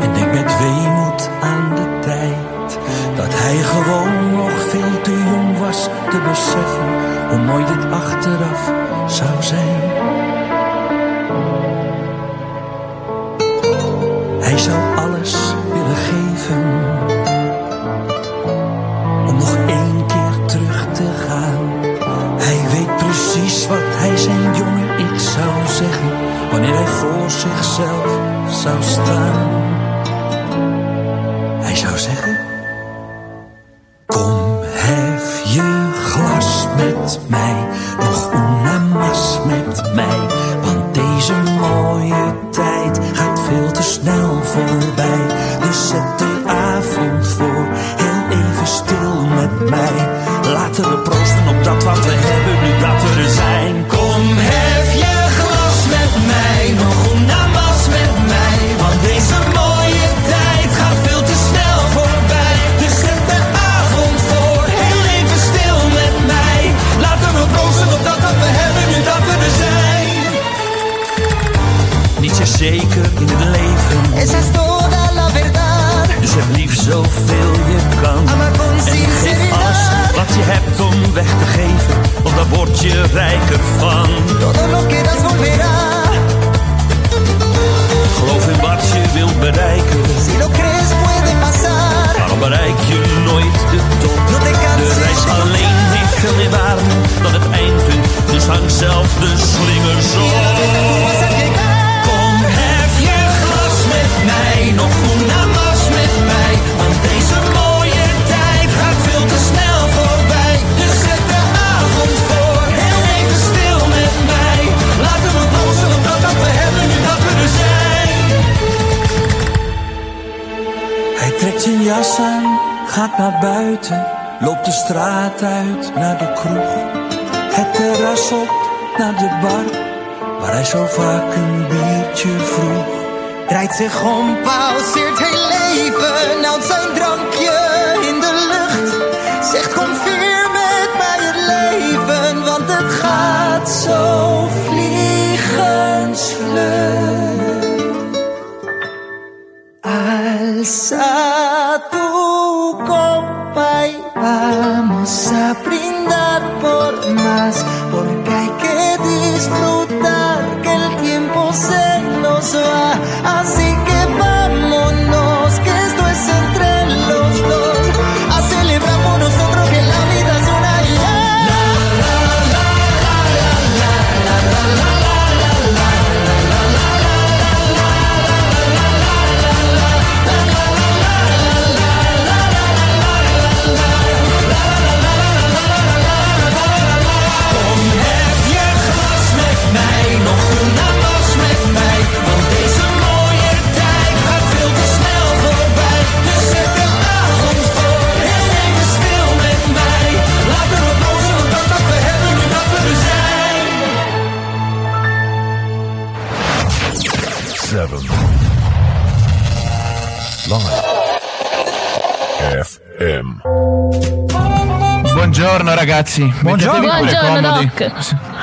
en denkt met weemoed aan de tijd dat hij gewoon nog te beseffen hoe mooi dit achteraf zou zijn. Hij zou alles willen geven om nog één keer terug te gaan. Hij weet precies wat hij zijn jonge ik zou zeggen wanneer hij voor zichzelf zou staan. Hij zou zeggen: Kom, mij, nog una mas met mij, want deze mooie tijd gaat veel te snel voorbij. Dus zet de avond voor, heel even stil met mij. Laten we proosten op dat wat we hebben, nu dat we er zijn. Kom, hef zeker in het leven. Esa es toda la verdad. Dus heb lief zoveel je kan. En geef alles wat je hebt om weg te geven. Want daar word je rijker van. Todo lo que das volverá. Geloof in wat je wilt bereiken. Si lo crees puede pasar. Waarom bereik je nooit de top? de reis alleen heeft veel meer waarde dan het eindpunt. Dus hang zelf de slingers op nog goed naar Mars met mij? Want deze mooie tijd gaat veel te snel voorbij. Dus zet de avond voor, heel even stil met mij. Laten we dansen omdat dat we hebben nu dat we er zijn. Hij trekt zijn jas aan, gaat naar buiten. Loopt de straat uit naar de kroeg. Het terras op naar de bar, waar hij zo vaak een beetje vroeg. Draait zich om, pauzeert heel ragazzi, Buongiorno. Buongiorno. Doc.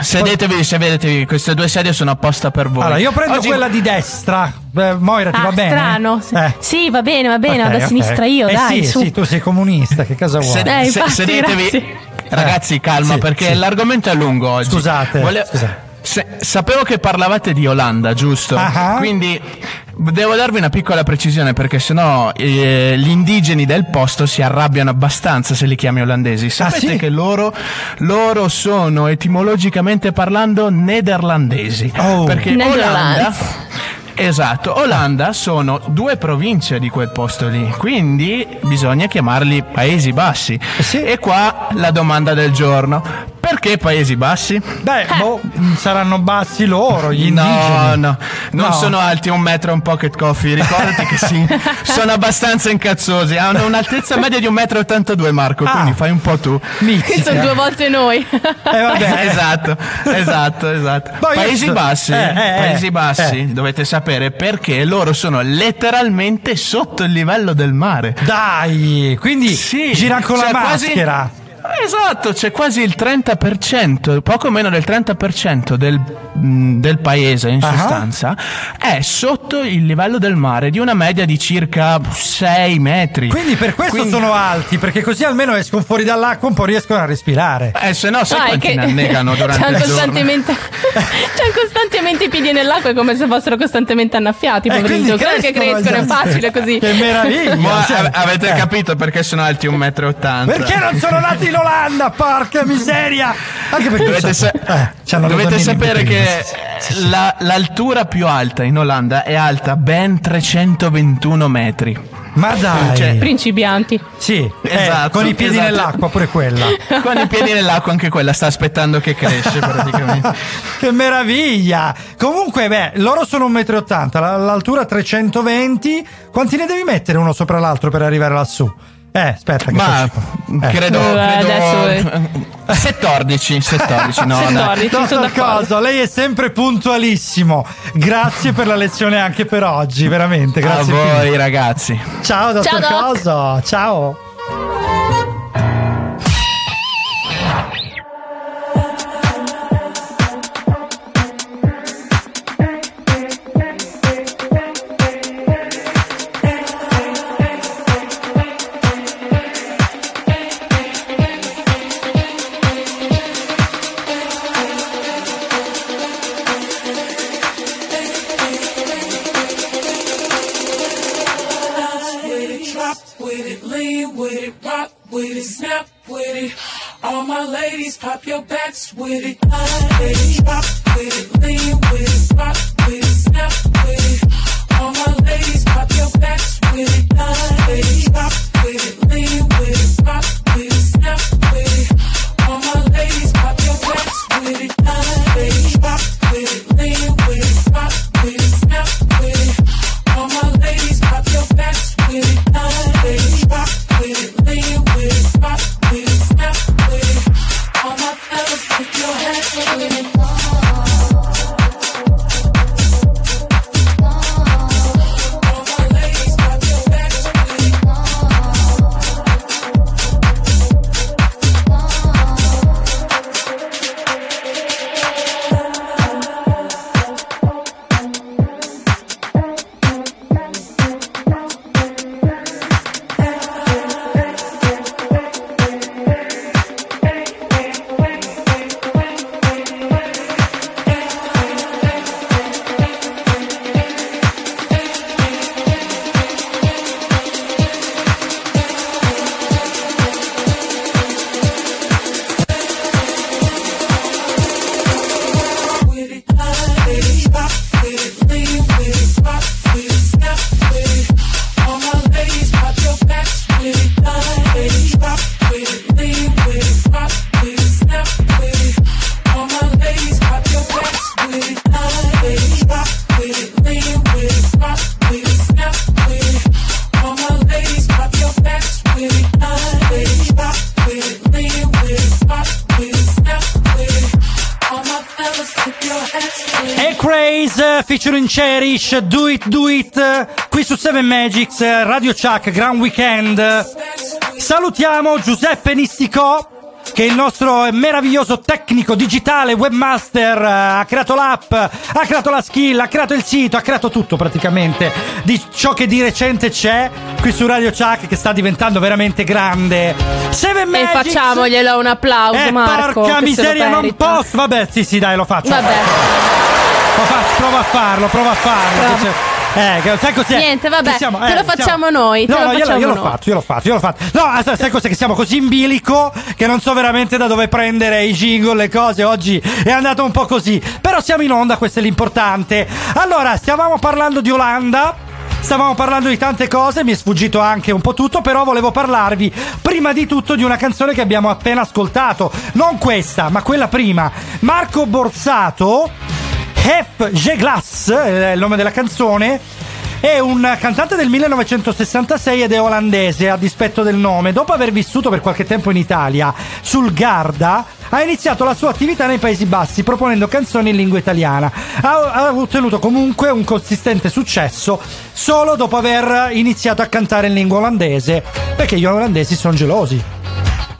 Sedetevi, sedetevi, queste due sedie sono apposta per voi. Allora, io prendo Oggi- quella di destra. Eh, Moira, ti Ah, va bene? strano. Eh. Sì, va bene, va bene, Ok, vado a sinistra io, eh dai, sì, su. sì, tu sei comunista, che cosa vuoi? Sed- Eh, infatti, sedetevi. grazie. Ragazzi, calma, sì, perché sì. l'argomento è lungo oggi. Scusate, Vole- scusate. se- sapevo che parlavate di Olanda, giusto? Ah. Quindi devo darvi una piccola precisione perché sennò eh, gli indigeni del posto si arrabbiano abbastanza se li chiami olandesi. Sapete Ah, sì? che loro, loro sono etimologicamente parlando nederlandesi. Oh. Perché. Olanda Esatto, Olanda sono due province di quel posto lì, quindi bisogna chiamarli Paesi Bassi. E qua la domanda del giorno. Perché Paesi Bassi? Beh, boh, saranno bassi loro, gli No, indigeni. no, non No. sono alti un metro e un pocket coffee, ricordati che sì, sono abbastanza incazzosi, hanno un'altezza media di un metro e 82 Marco, quindi fai un po' tu. Sono due volte noi. Eh, vabbè. esatto, esatto, esatto. Paesi so- Bassi, eh, eh, eh, Paesi Bassi, eh. dovete sapere perché loro sono letteralmente sotto il livello del mare. Dai, quindi girano con la c'è quasi- maschera. Esatto, c'è quasi il 30%, poco meno del 30% del, del paese in Ah. sostanza è sotto il livello del mare di una media di circa 6 metri. Quindi per questo Quindi- sono alti, perché così almeno escono fuori dall'acqua un po' riescono a respirare. Eh, se no, sai No, è quanti che- ne annegano durante il giorno? costantemente, c'hanno costantemente i piedi nell'acqua è come se fossero costantemente annaffiati. Eh, quindi Claro che crescono, è esatto. facile così. Che meraviglia! Ma cioè, ave- avete eh. capito perché sono alti 1,80 m? Perché non sono nati in Olanda, porca miseria! Anche perché Dovete, sa- eh, dovete sapere che la- l'altura più alta in Olanda è alta ben 321 metri. Ma dai! Cioè, Principianti. Sì, eh, Esatto, con i piedi esatto. nell'acqua pure quella. Con i piedi nell'acqua anche quella sta aspettando che cresce praticamente. che meraviglia! Comunque, beh, loro sono 1,80 m, la- l'altura 320. Quanti ne devi mettere uno sopra l'altro per arrivare lassù? Eh, aspetta, che Ma? Eh. credo, Eh, credo adesso- 14, 14, no, dai. 14, sono Dottor. Coso, lei è sempre puntualissimo. Grazie per la lezione anche per oggi, veramente. A Grazie. voi infinite. ragazzi. Ciao, dottor Ciao, Doc. Coso. Ciao. Ladies, pop your backs with it. It, drop with it, lean with it, rock with it, snap Cherish, Do It Do It, qui su 7 Magics, Radio Chuck, Grand Weekend. Salutiamo Giuseppe Nisticò, che è il nostro meraviglioso tecnico digitale, webmaster, ha creato l'app, ha creato la skill, ha creato il sito, ha creato tutto praticamente di ciò che di recente c'è qui su Radio Chuck che sta diventando veramente grande. 7 E Magics. facciamoglielo un applauso, Eh, Marco. porca miseria, non posso. Vabbè, sì, sì, dai, lo faccio. Vabbè. Faccio, prova a farlo, prova a farlo. Prova. Eh, che- sai cos'è? Niente, vabbè, siamo- te eh, lo facciamo noi, te No, lo no, io, facciamo io l'ho noi. fatto, io l'ho fatto, io l'ho fatto. No, ah, sai sai cos'è? Che siamo così in bilico che non so veramente da dove prendere i jingle, le cose. Oggi è andato un po' così. Però siamo in onda, questo è l'importante. Allora, stavamo parlando di Olanda. Stavamo parlando di tante cose, mi è sfuggito anche un po' tutto, però volevo parlarvi prima di tutto di una canzone che abbiamo appena ascoltato. Non questa, ma quella prima. Marco Borsato, Hef Geglas, è il nome della canzone. È un cantante del 1966 ed è olandese, a dispetto del nome. Dopo aver vissuto per qualche tempo in Italia, sul Garda, ha iniziato la sua attività nei Paesi Bassi proponendo canzoni in lingua italiana. Ha, ha ottenuto comunque un consistente successo solo dopo aver iniziato a cantare in lingua olandese, perché gli olandesi sono gelosi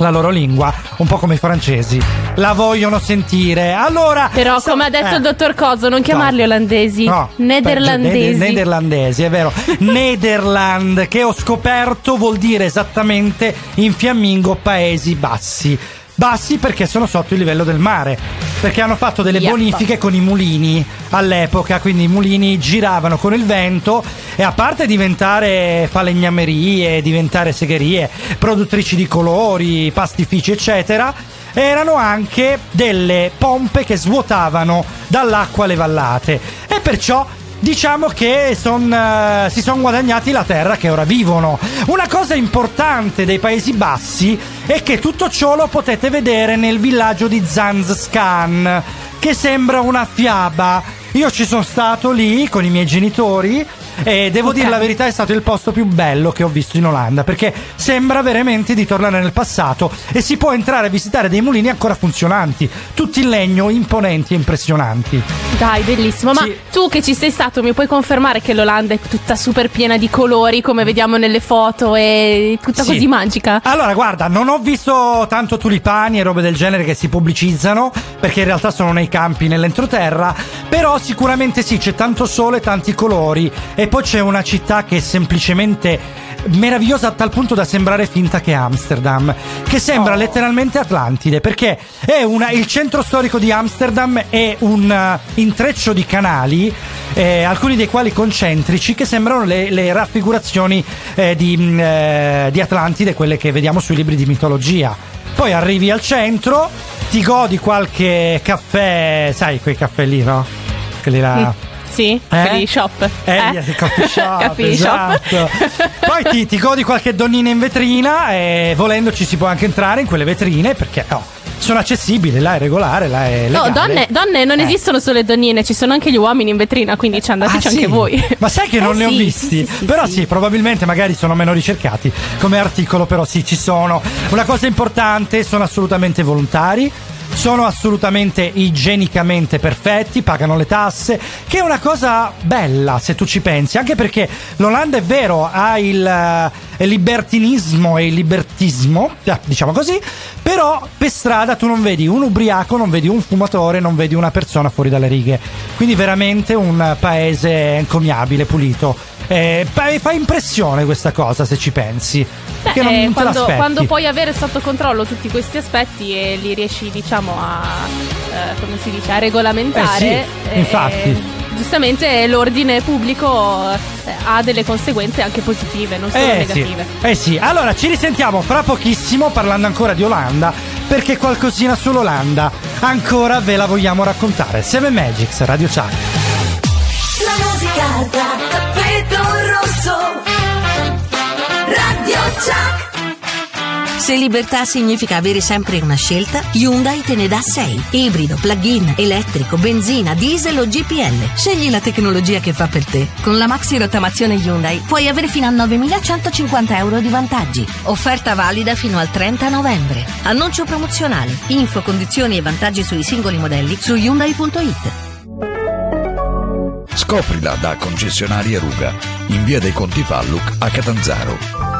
la loro lingua, un po' come i francesi. La vogliono sentire. Allora. Però, come ha detto eh. il dottor Coso, non chiamarli olandesi, No, nederlandesi. peggio, neder- nederlandesi, è vero. Nederland, che ho scoperto vuol dire esattamente in fiammingo Paesi Bassi. Bassi perché sono sotto il livello del mare. Perché hanno fatto delle Yep. bonifiche con i mulini all'epoca, quindi i mulini giravano con il vento e a parte diventare falegnamerie, diventare segherie, produttrici di colori, pastifici, eccetera, erano anche delle pompe che svuotavano dall'acqua le vallate e perciò diciamo che son, eh, si sono guadagnati la terra che ora vivono. Una cosa importante dei Paesi Bassi è che tutto ciò lo potete vedere nel villaggio di Zanzskan, che sembra una fiaba. Io ci sono stato lì con i miei genitori e devo Ok. dire la verità è stato il posto più bello che ho visto in Olanda perché sembra veramente di tornare nel passato e si può entrare a visitare dei mulini ancora funzionanti, tutti in legno, imponenti e impressionanti. Dai, bellissimo. Ma tu che ci sei stato, mi puoi confermare che l'Olanda è tutta super piena di colori, come vediamo nelle foto, e tutta Sì. così magica? Allora, guarda, non ho visto tanto tulipani e robe del genere che si pubblicizzano, perché in realtà sono nei campi nell'entroterra, però sicuramente sì, c'è tanto sole, tanti colori e poi c'è una città che è semplicemente meravigliosa a tal punto da sembrare finta che Amsterdam, che sembra letteralmente Atlantide, perché è una, il centro storico di Amsterdam è un eh, intreccio di canali eh, alcuni dei quali concentrici, che sembrano le, le raffigurazioni eh, di, mh, eh, di Atlantide, quelle che vediamo sui libri di mitologia. Poi arrivi al centro, ti godi qualche caffè, sai quei caffè lì, no? Quelli là. Mm, Sì, Eh? quelli shop. Eh, il coffee shop, Coffee shop. esatto. Poi ti, ti godi qualche donnina in vetrina e volendo ci si può anche entrare in quelle vetrine perché no, sono accessibili, là è regolare, là è No, legale. donne, donne non Eh. esistono solo le donnine, ci sono anche gli uomini in vetrina, quindi ci andateci Ah, sì? anche voi. Ma sai che non Eh ne ho sì, visti? sì, però sì. probabilmente magari sono meno ricercati come articolo, però sì, ci sono. Una cosa importante, sono assolutamente volontari. Sono assolutamente igienicamente perfetti, pagano le tasse, che è una cosa bella se tu ci pensi, anche perché l'Olanda è vero, ha il eh, libertinismo e il libertismo, eh, diciamo così, però per strada tu non vedi un ubriaco, non vedi un fumatore, non vedi una persona fuori dalle righe. Quindi veramente un paese encomiabile, pulito. Eh, fa impressione questa cosa se ci pensi. che non, Eh, non quando, quando puoi avere sotto controllo tutti questi aspetti e li riesci, diciamo, a eh, come si dice, a regolamentare, Eh sì, infatti. giustamente l'ordine pubblico eh, ha delle conseguenze anche positive, non solo Eh sì, negative. eh sì, allora ci risentiamo fra pochissimo parlando ancora di Olanda perché qualcosina sull'Olanda ancora ve la vogliamo raccontare. Seven Magics, Radio Chuck. La musica da tappeto rosso. Radio Chuck. Se libertà significa avere sempre una scelta, Hyundai te ne dà 6. Ibrido, plug-in, elettrico, benzina, diesel o GPL. Scegli la tecnologia che fa per te. Con la maxi rottamazione Hyundai puoi avere fino a 9.150 euro di vantaggi. Offerta valida fino al 30 novembre. Annuncio promozionale. Info, condizioni e vantaggi sui singoli modelli su Hyundai.it. Scoprila da concessionarie Ruga, in via dei Conti Palluc a Catanzaro.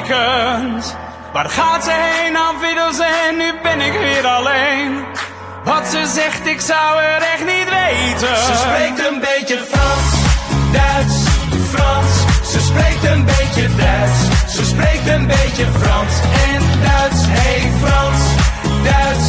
Betekent. Waar gaat ze heen, afwiddels en nu ben ik weer alleen. Wat ze zegt, ik zou het echt niet weten. Ze spreekt een beetje Frans, Duits, Frans. Ze spreekt een beetje Duits. Ze spreekt een beetje Frans en Duits. Hey Frans, Duits,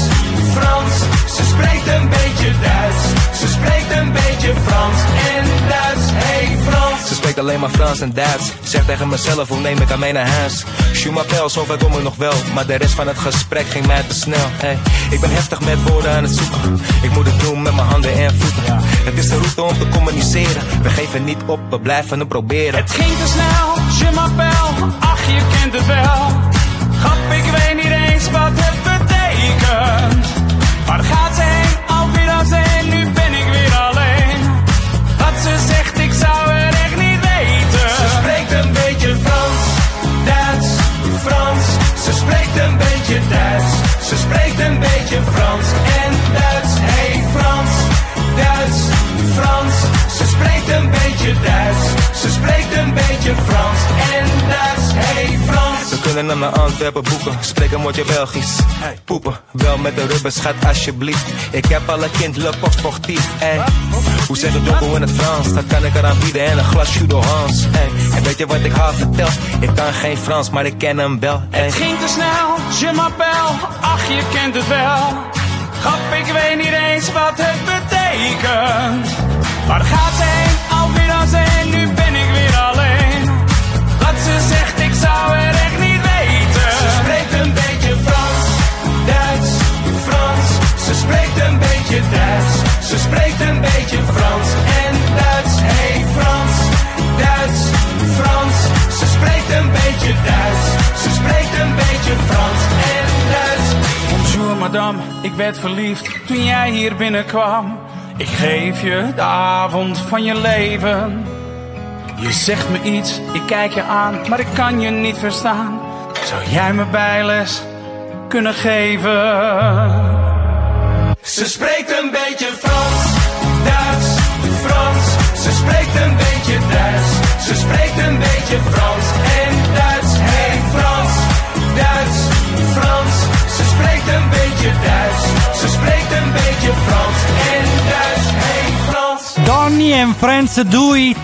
Frans. Ze spreekt een beetje Duits. Ze spreekt een beetje Frans en Duits. Hey Frans. Ze spreekt alleen maar Frans en Duits. Zeg tegen mezelf, hoe neem ik haar mee naar huis? Je m'appelle, zover kom ik nog wel. Maar de rest van het gesprek ging mij te snel. Hey, ik ben heftig met woorden aan het zoeken. Ik moet het doen met mijn handen en voeten. Het is de route om te communiceren. We geven niet op, we blijven het proberen. Het ging te snel, je m'appelle, ach je kent het wel. Grap, ik weet niet eens wat het betekent. Waar gaat ze heen, een beetje Duits. Ze spreekt een beetje Frans en Duits. Hey Frans, Duits, Frans. Ze spreekt een beetje Duits. We kunnen naar Antwerpen boeken, spreek een woordje Belgisch. Poepen, wel met de rubber, schat alsjeblieft. Ik heb al een kind, le coq sportief. Ey. Hoe zeg je jongen in het Frans? Dat kan ik eraan bieden en een glas Judo Hans. Ey. En weet je wat ik haar vertel? Ik kan geen Frans, maar ik ken hem wel. Het ging te snel, je m'appelle, ach je kent het wel. Grap, ik weet niet eens wat het betekent. Waar gaat ze heen, alweer en nu ben ik weer alleen. Wat ze zegt, ik zou het Duits. Ze spreekt een beetje Frans en Duits. Hey Frans, Duits, Frans. Ze spreekt een beetje Duits. Ze spreekt een beetje Frans en Duits. Bonjour madame, ik werd verliefd toen jij hier binnenkwam. Ik geef je de avond van je leven. Je zegt me iets, ik kijk je aan, maar ik kan je niet verstaan. Zou jij me bijles kunnen geven? Ze spreekt een beetje Frans, Duits, Frans. Ze spreekt een beetje Duits. Ze spreekt een beetje Frans en Duits. Hey Frans, Duits, Frans. Ze spreekt een beetje Duits. Ze spreekt een beetje Frans en. Donny and Friends Do It.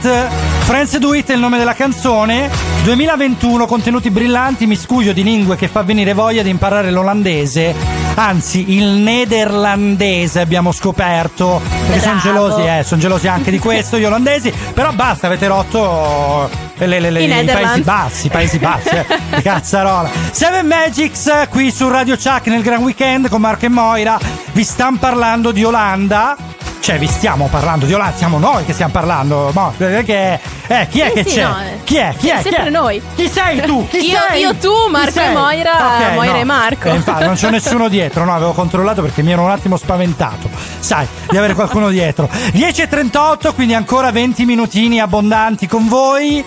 Friends Do It è il nome della canzone. 2021, contenuti brillanti, miscuglio di lingue che fa venire voglia di imparare l'olandese. Anzi, il nederlandese abbiamo scoperto. Perché sono gelosi, eh, sono gelosi anche di questo, gli olandesi. Però basta, avete rotto le- le- le- I i Paesi. Bassi, i Paesi Bassi, eh, cazzarola. Seven Magics eh, qui su Radio Chuck nel Gran Weekend con Marco e Moira. Vi stanno parlando di Olanda. Cioè, vi stiamo parlando di Olanda, siamo noi che stiamo parlando. Mo, eh, che, eh, chi è Sì, che sì, c'è? no, eh. Chi è? Chi è? Sempre Chi è? noi. Chi sei tu? Chi Io- sei? io, tu, Marco e? Moira, Ok, Moira no. e Marco. Eh, infatti, non c'è nessuno dietro, no, avevo controllato perché mi ero un attimo spaventato. Sai, di avere qualcuno dietro. 10.38, quindi ancora 20 minutini abbondanti con voi.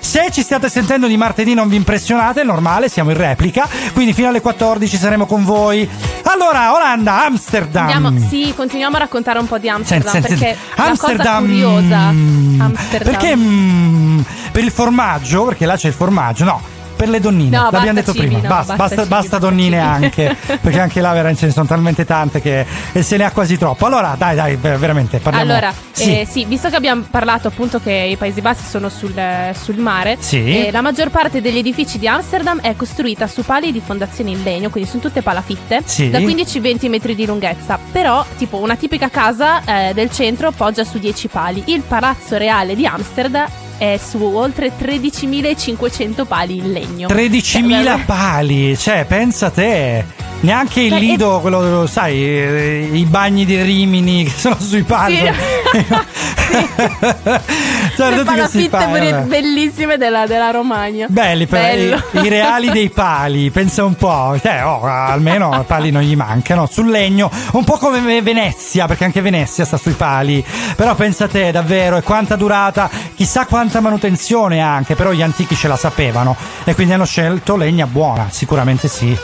Se ci state sentendo di martedì non vi impressionate, è normale, siamo in replica, quindi fino alle 14 saremo con voi. Allora, Olanda, Amsterdam. Andiamo, sì, continuiamo a raccontare un po' di Amsterdam Senti, senti, perché Amsterdam, la cosa curiosa Amsterdam. Perché mm, per il formaggio, perché là c'è il formaggio, no. Per le donnine, No, l'abbiamo basta detto cibi, prima. no, basta, basta basta, cibi, basta basta donnine cibi. anche. perché anche là veramente ce ne sono talmente tante che e se ne ha quasi troppo. Allora, dai, dai, ver- veramente parliamo. Allora, sì. eh, sì, visto che abbiamo parlato appunto che i Paesi Bassi sono sul, sul mare, Sì. eh, la maggior parte degli edifici di Amsterdam è costruita su pali di fondazione in legno, quindi sono tutte palafitte, Sì. da 15-20 metri di lunghezza. Però, tipo, una tipica casa eh, del centro poggia su 10 pali. Il palazzo reale di Amsterdam è su oltre 13.500 pali in legno. 13.000 pali, cioè, pensa te. Neanche il Cioè, lido, quello, sai, eh, i bagni di Rimini che sono sui pali. Cioè, Le tutti questi palafitte bellissime della, della Romagna. Belli però Bello. i, i reali dei pali, pensa un po', cioè, oh, almeno i pali non gli mancano, sul legno, un po' come Ve- Venezia, perché anche Venezia sta sui pali, però pensa te davvero, e quanta durata, chissà quanta manutenzione anche, però gli antichi ce la sapevano e quindi hanno scelto legna buona, sicuramente sì.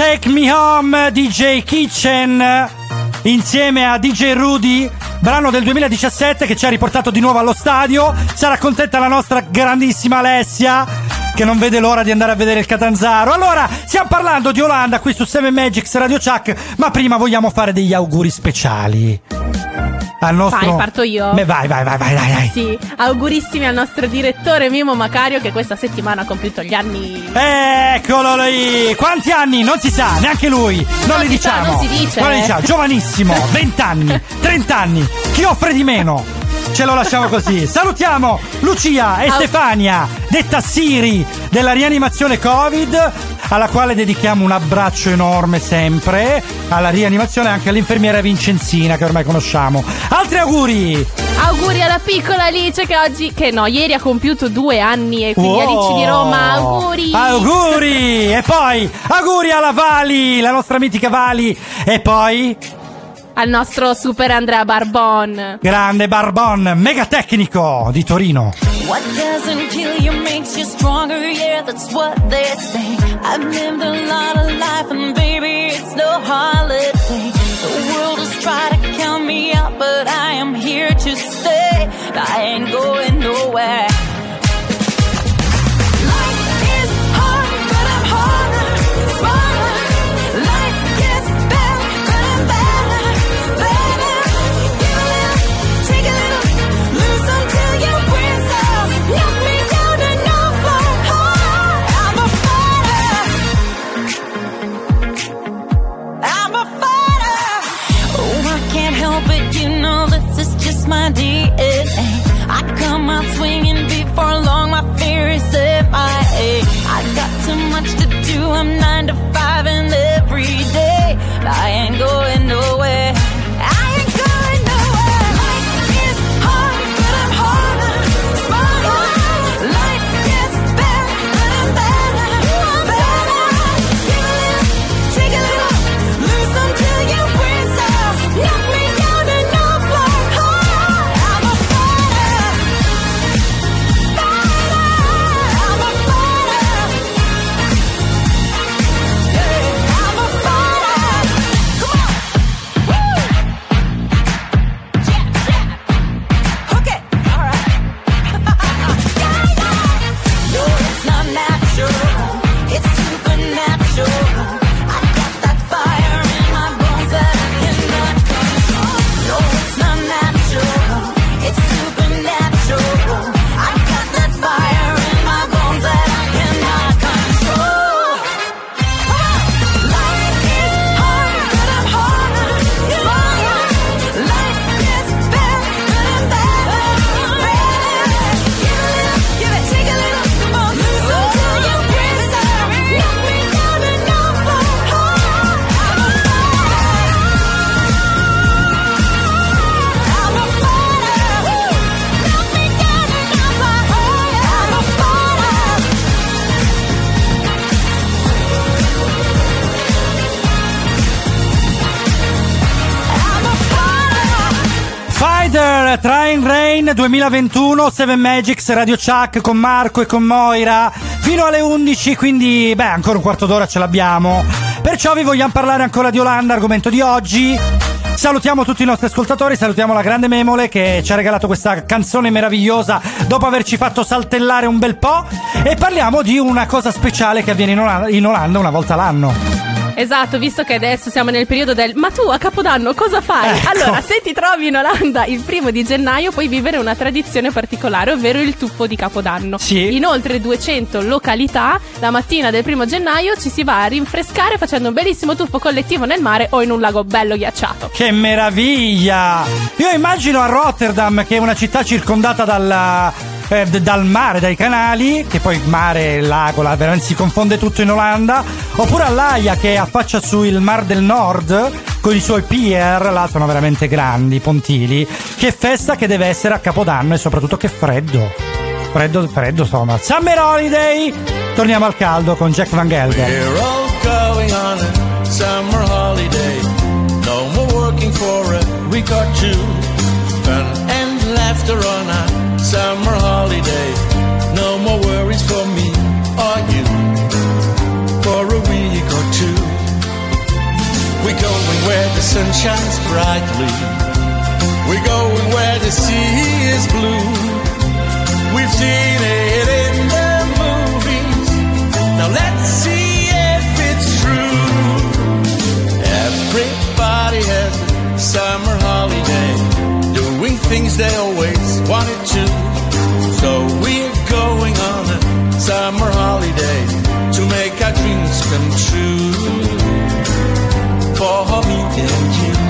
Take Me Home DJ Kitchen insieme a DJ Rudy brano del 2017 che ci ha riportato di nuovo allo stadio. Sarà contenta la nostra grandissima Alessia che non vede l'ora di andare a vedere il Catanzaro. Allora stiamo parlando di Olanda qui su 7 Magics Radio Chuck ma prima vogliamo fare degli auguri speciali al nostro Vai, parto io. Beh, vai vai vai vai vai. Sì, augurissimi al nostro direttore Mimo Macario che questa settimana ha compiuto gli anni. Eccolo lì! Quanti anni? Non si sa, neanche lui. Non, Non li si sa, diciamo. non si dice. Non li diciamo. Giovanissimo, 20 anni, 30 anni. Chi offre di meno? Ce lo lasciamo così. Salutiamo Lucia e Au- Stefania, detta Siri della rianimazione Covid, alla quale dedichiamo un abbraccio enorme sempre. Alla rianimazione e anche all'infermiera Vincenzina che ormai conosciamo. Altri auguri! Auguri alla piccola Alice che oggi, che no, ieri ha compiuto due anni e quindi Wow. Alice di Roma, auguri! Auguri! E poi auguri alla Vali, la nostra mitica Vali. E poi Al nostro super Andrea Barbon. grande Barbon, mega tecnico di Torino. What doesn't kill you makes you stronger, yeah, that's what they say. I've lived a lot of life, and baby, it's no holiday. The world has tried to count me out, but I am here to stay. I ain't going nowhere. My DNA. I come out swinging before long, my fear is MIA. I got too much to do, I'm nine to five and every day. I ain't going nowhere. Train Rain 2021 Seven Magics Radio Chuck con Marco e con Moira. Fino alle 11 quindi beh ancora un quarto d'ora ce l'abbiamo. Perciò vi vogliamo parlare ancora di Olanda argomento di oggi. Salutiamo tutti i nostri ascoltatori, salutiamo la grande Memole che ci ha regalato questa canzone meravigliosa dopo averci fatto saltellare un bel po' e parliamo di una cosa speciale che avviene in Olanda, in Olanda una volta l'anno. Esatto, visto che adesso siamo nel periodo del ma tu a Capodanno cosa fai? Ecco. Allora, se ti trovi in Olanda il primo di gennaio puoi vivere una tradizione particolare, ovvero il tuffo di Capodanno. Sì. In oltre 200 località, la mattina del primo gennaio ci si va a rinfrescare facendo un bellissimo tuffo collettivo nel mare o in un lago bello ghiacciato. Che meraviglia! Io immagino a Rotterdam, che è una città circondata dalla- eh, dal mare, dai canali, che poi mare lago, la- veramente si confonde tutto in Olanda, oppure all'Aia che affaccia sul Mar del Nord con i suoi pier, là sono veramente grandi, pontili. Che festa che deve essere a Capodanno e soprattutto che freddo. Freddo, freddo insomma. Summer Holiday! Torniamo al caldo con Jack Van Gelder. We're all going on a summer holiday. No more working for a week or two. Fun and laughter on a summer holiday. No more worries for me or you. For a week or two. We're going where the sun shines brightly. We're going where the sea is blue. We've seen it in the movies. Now let's see if it's true. Everybody has a summer things they always wanted to. So we're going on a summer holiday to make our dreams come true. For me and you.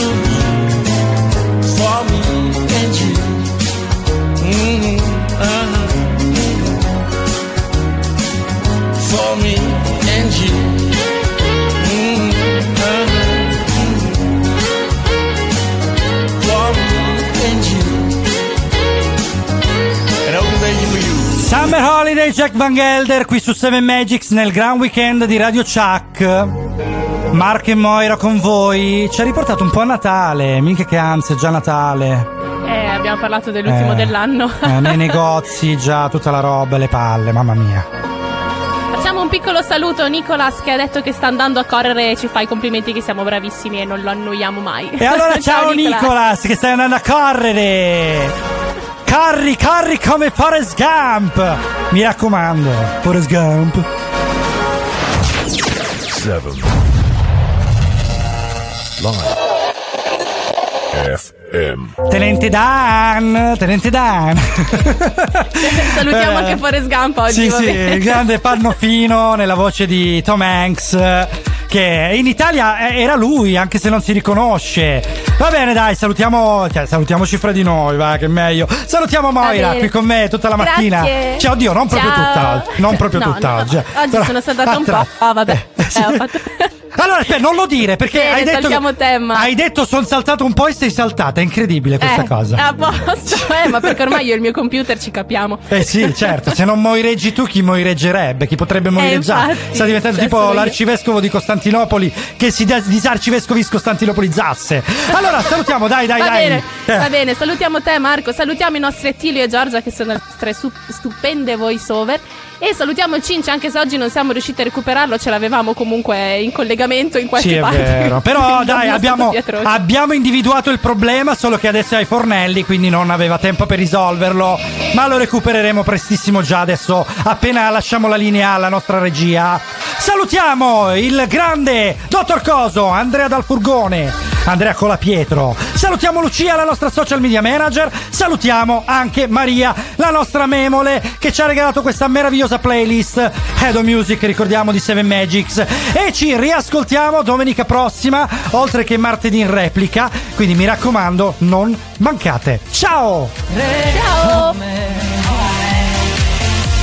Summer Holiday Jack Van Gelder qui su 7 Magics nel Grand Weekend di Radio Chuck. Marco e Moira con voi. Ci ha riportato un po' a Natale. Mica che ansia, è già Natale. Eh, abbiamo parlato dell'ultimo Eh, dell'anno. eh, nei negozi, già tutta la roba, le palle, mamma mia. Facciamo un piccolo saluto a Nicolas che ha detto che sta andando a correre e ci fa i complimenti che siamo bravissimi e non lo annoiamo mai. E allora ciao, Nicolas, che stai andando a correre. Corri, corri come Forrest Gump. Mi raccomando, Forrest Gump. Seven. Live. FM. Tenente Dan, Tenente Dan. Salutiamo Eh, anche Forrest Gump oggi. Sì, sì, il grande panno fino nella voce di Tom Hanks. Che in Italia eh, era lui, anche se non si riconosce. Va bene, dai, salutiamo. Cioè, salutiamoci fra di noi, va, che è meglio. Salutiamo Moira qui con me tutta la mattina. Grazie. Cioè, oddio, non proprio Ciao. tutta oggi. Non proprio No, tutta no, oggi. Oggi Però- sono stata un po'. Ah, vabbè. Eh, ho fatto- Allora, aspetta, non lo dire perché Bene, hai detto. saltiamo tema. Hai detto sono saltato un po' e sei saltata. È incredibile questa Eh, cosa. A posto, eh, ma perché ormai io e il mio computer ci capiamo. Eh sì, certo, se non moireggi tu, chi moireggerebbe? Chi potrebbe moireggiare? Eh, infatti, Sta diventando cioè, tipo sono io. l'arcivescovo di Costantinopoli che si dis- disarcivescovis Costantinopoli-Zasse. Allora, salutiamo, dai, dai, va dai. bene, Eh, va bene, salutiamo te Marco, salutiamo i nostri Attilio e Giorgia che sono le nostre stupende voice over e salutiamo il Cinci anche se oggi non siamo riusciti a recuperarlo, ce l'avevamo comunque in collegamento in qualche Sì, è parte. vero. Però dai, abbiamo, abbiamo individuato il problema, solo che adesso è ai fornelli, quindi non aveva tempo per risolverlo. Ma lo recupereremo prestissimo già adesso, appena lasciamo la linea alla nostra regia. Salutiamo il grande dottor Coso, Andrea Dal Furgone, Andrea Colapietro. Salutiamo Lucia, la nostra social media manager. Salutiamo anche Maria, la nostra memole, che ci ha regalato questa meravigliosa playlist Head Music, ricordiamo di Seven Magics. E ci riascoltiamo domenica prossima, oltre che martedì in replica. Quindi mi raccomando, non mancate. Ciao! Ciao!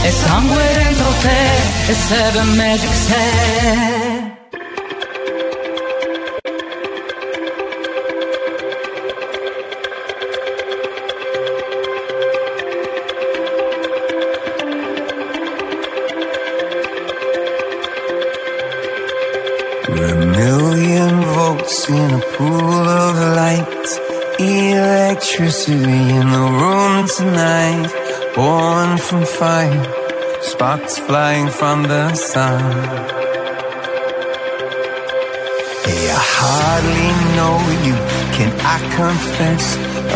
E sangue dentro te e Seven Magic sei tonight. Born from fire, sparks flying from the sun. Hey, I hardly know you, can I confess?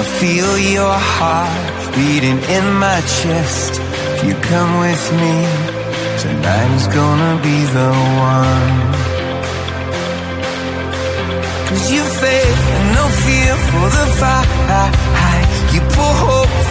I feel your heart beating in my chest. If you come with me, tonight is gonna be the one. Cause you faith and no fear for the fight. You pull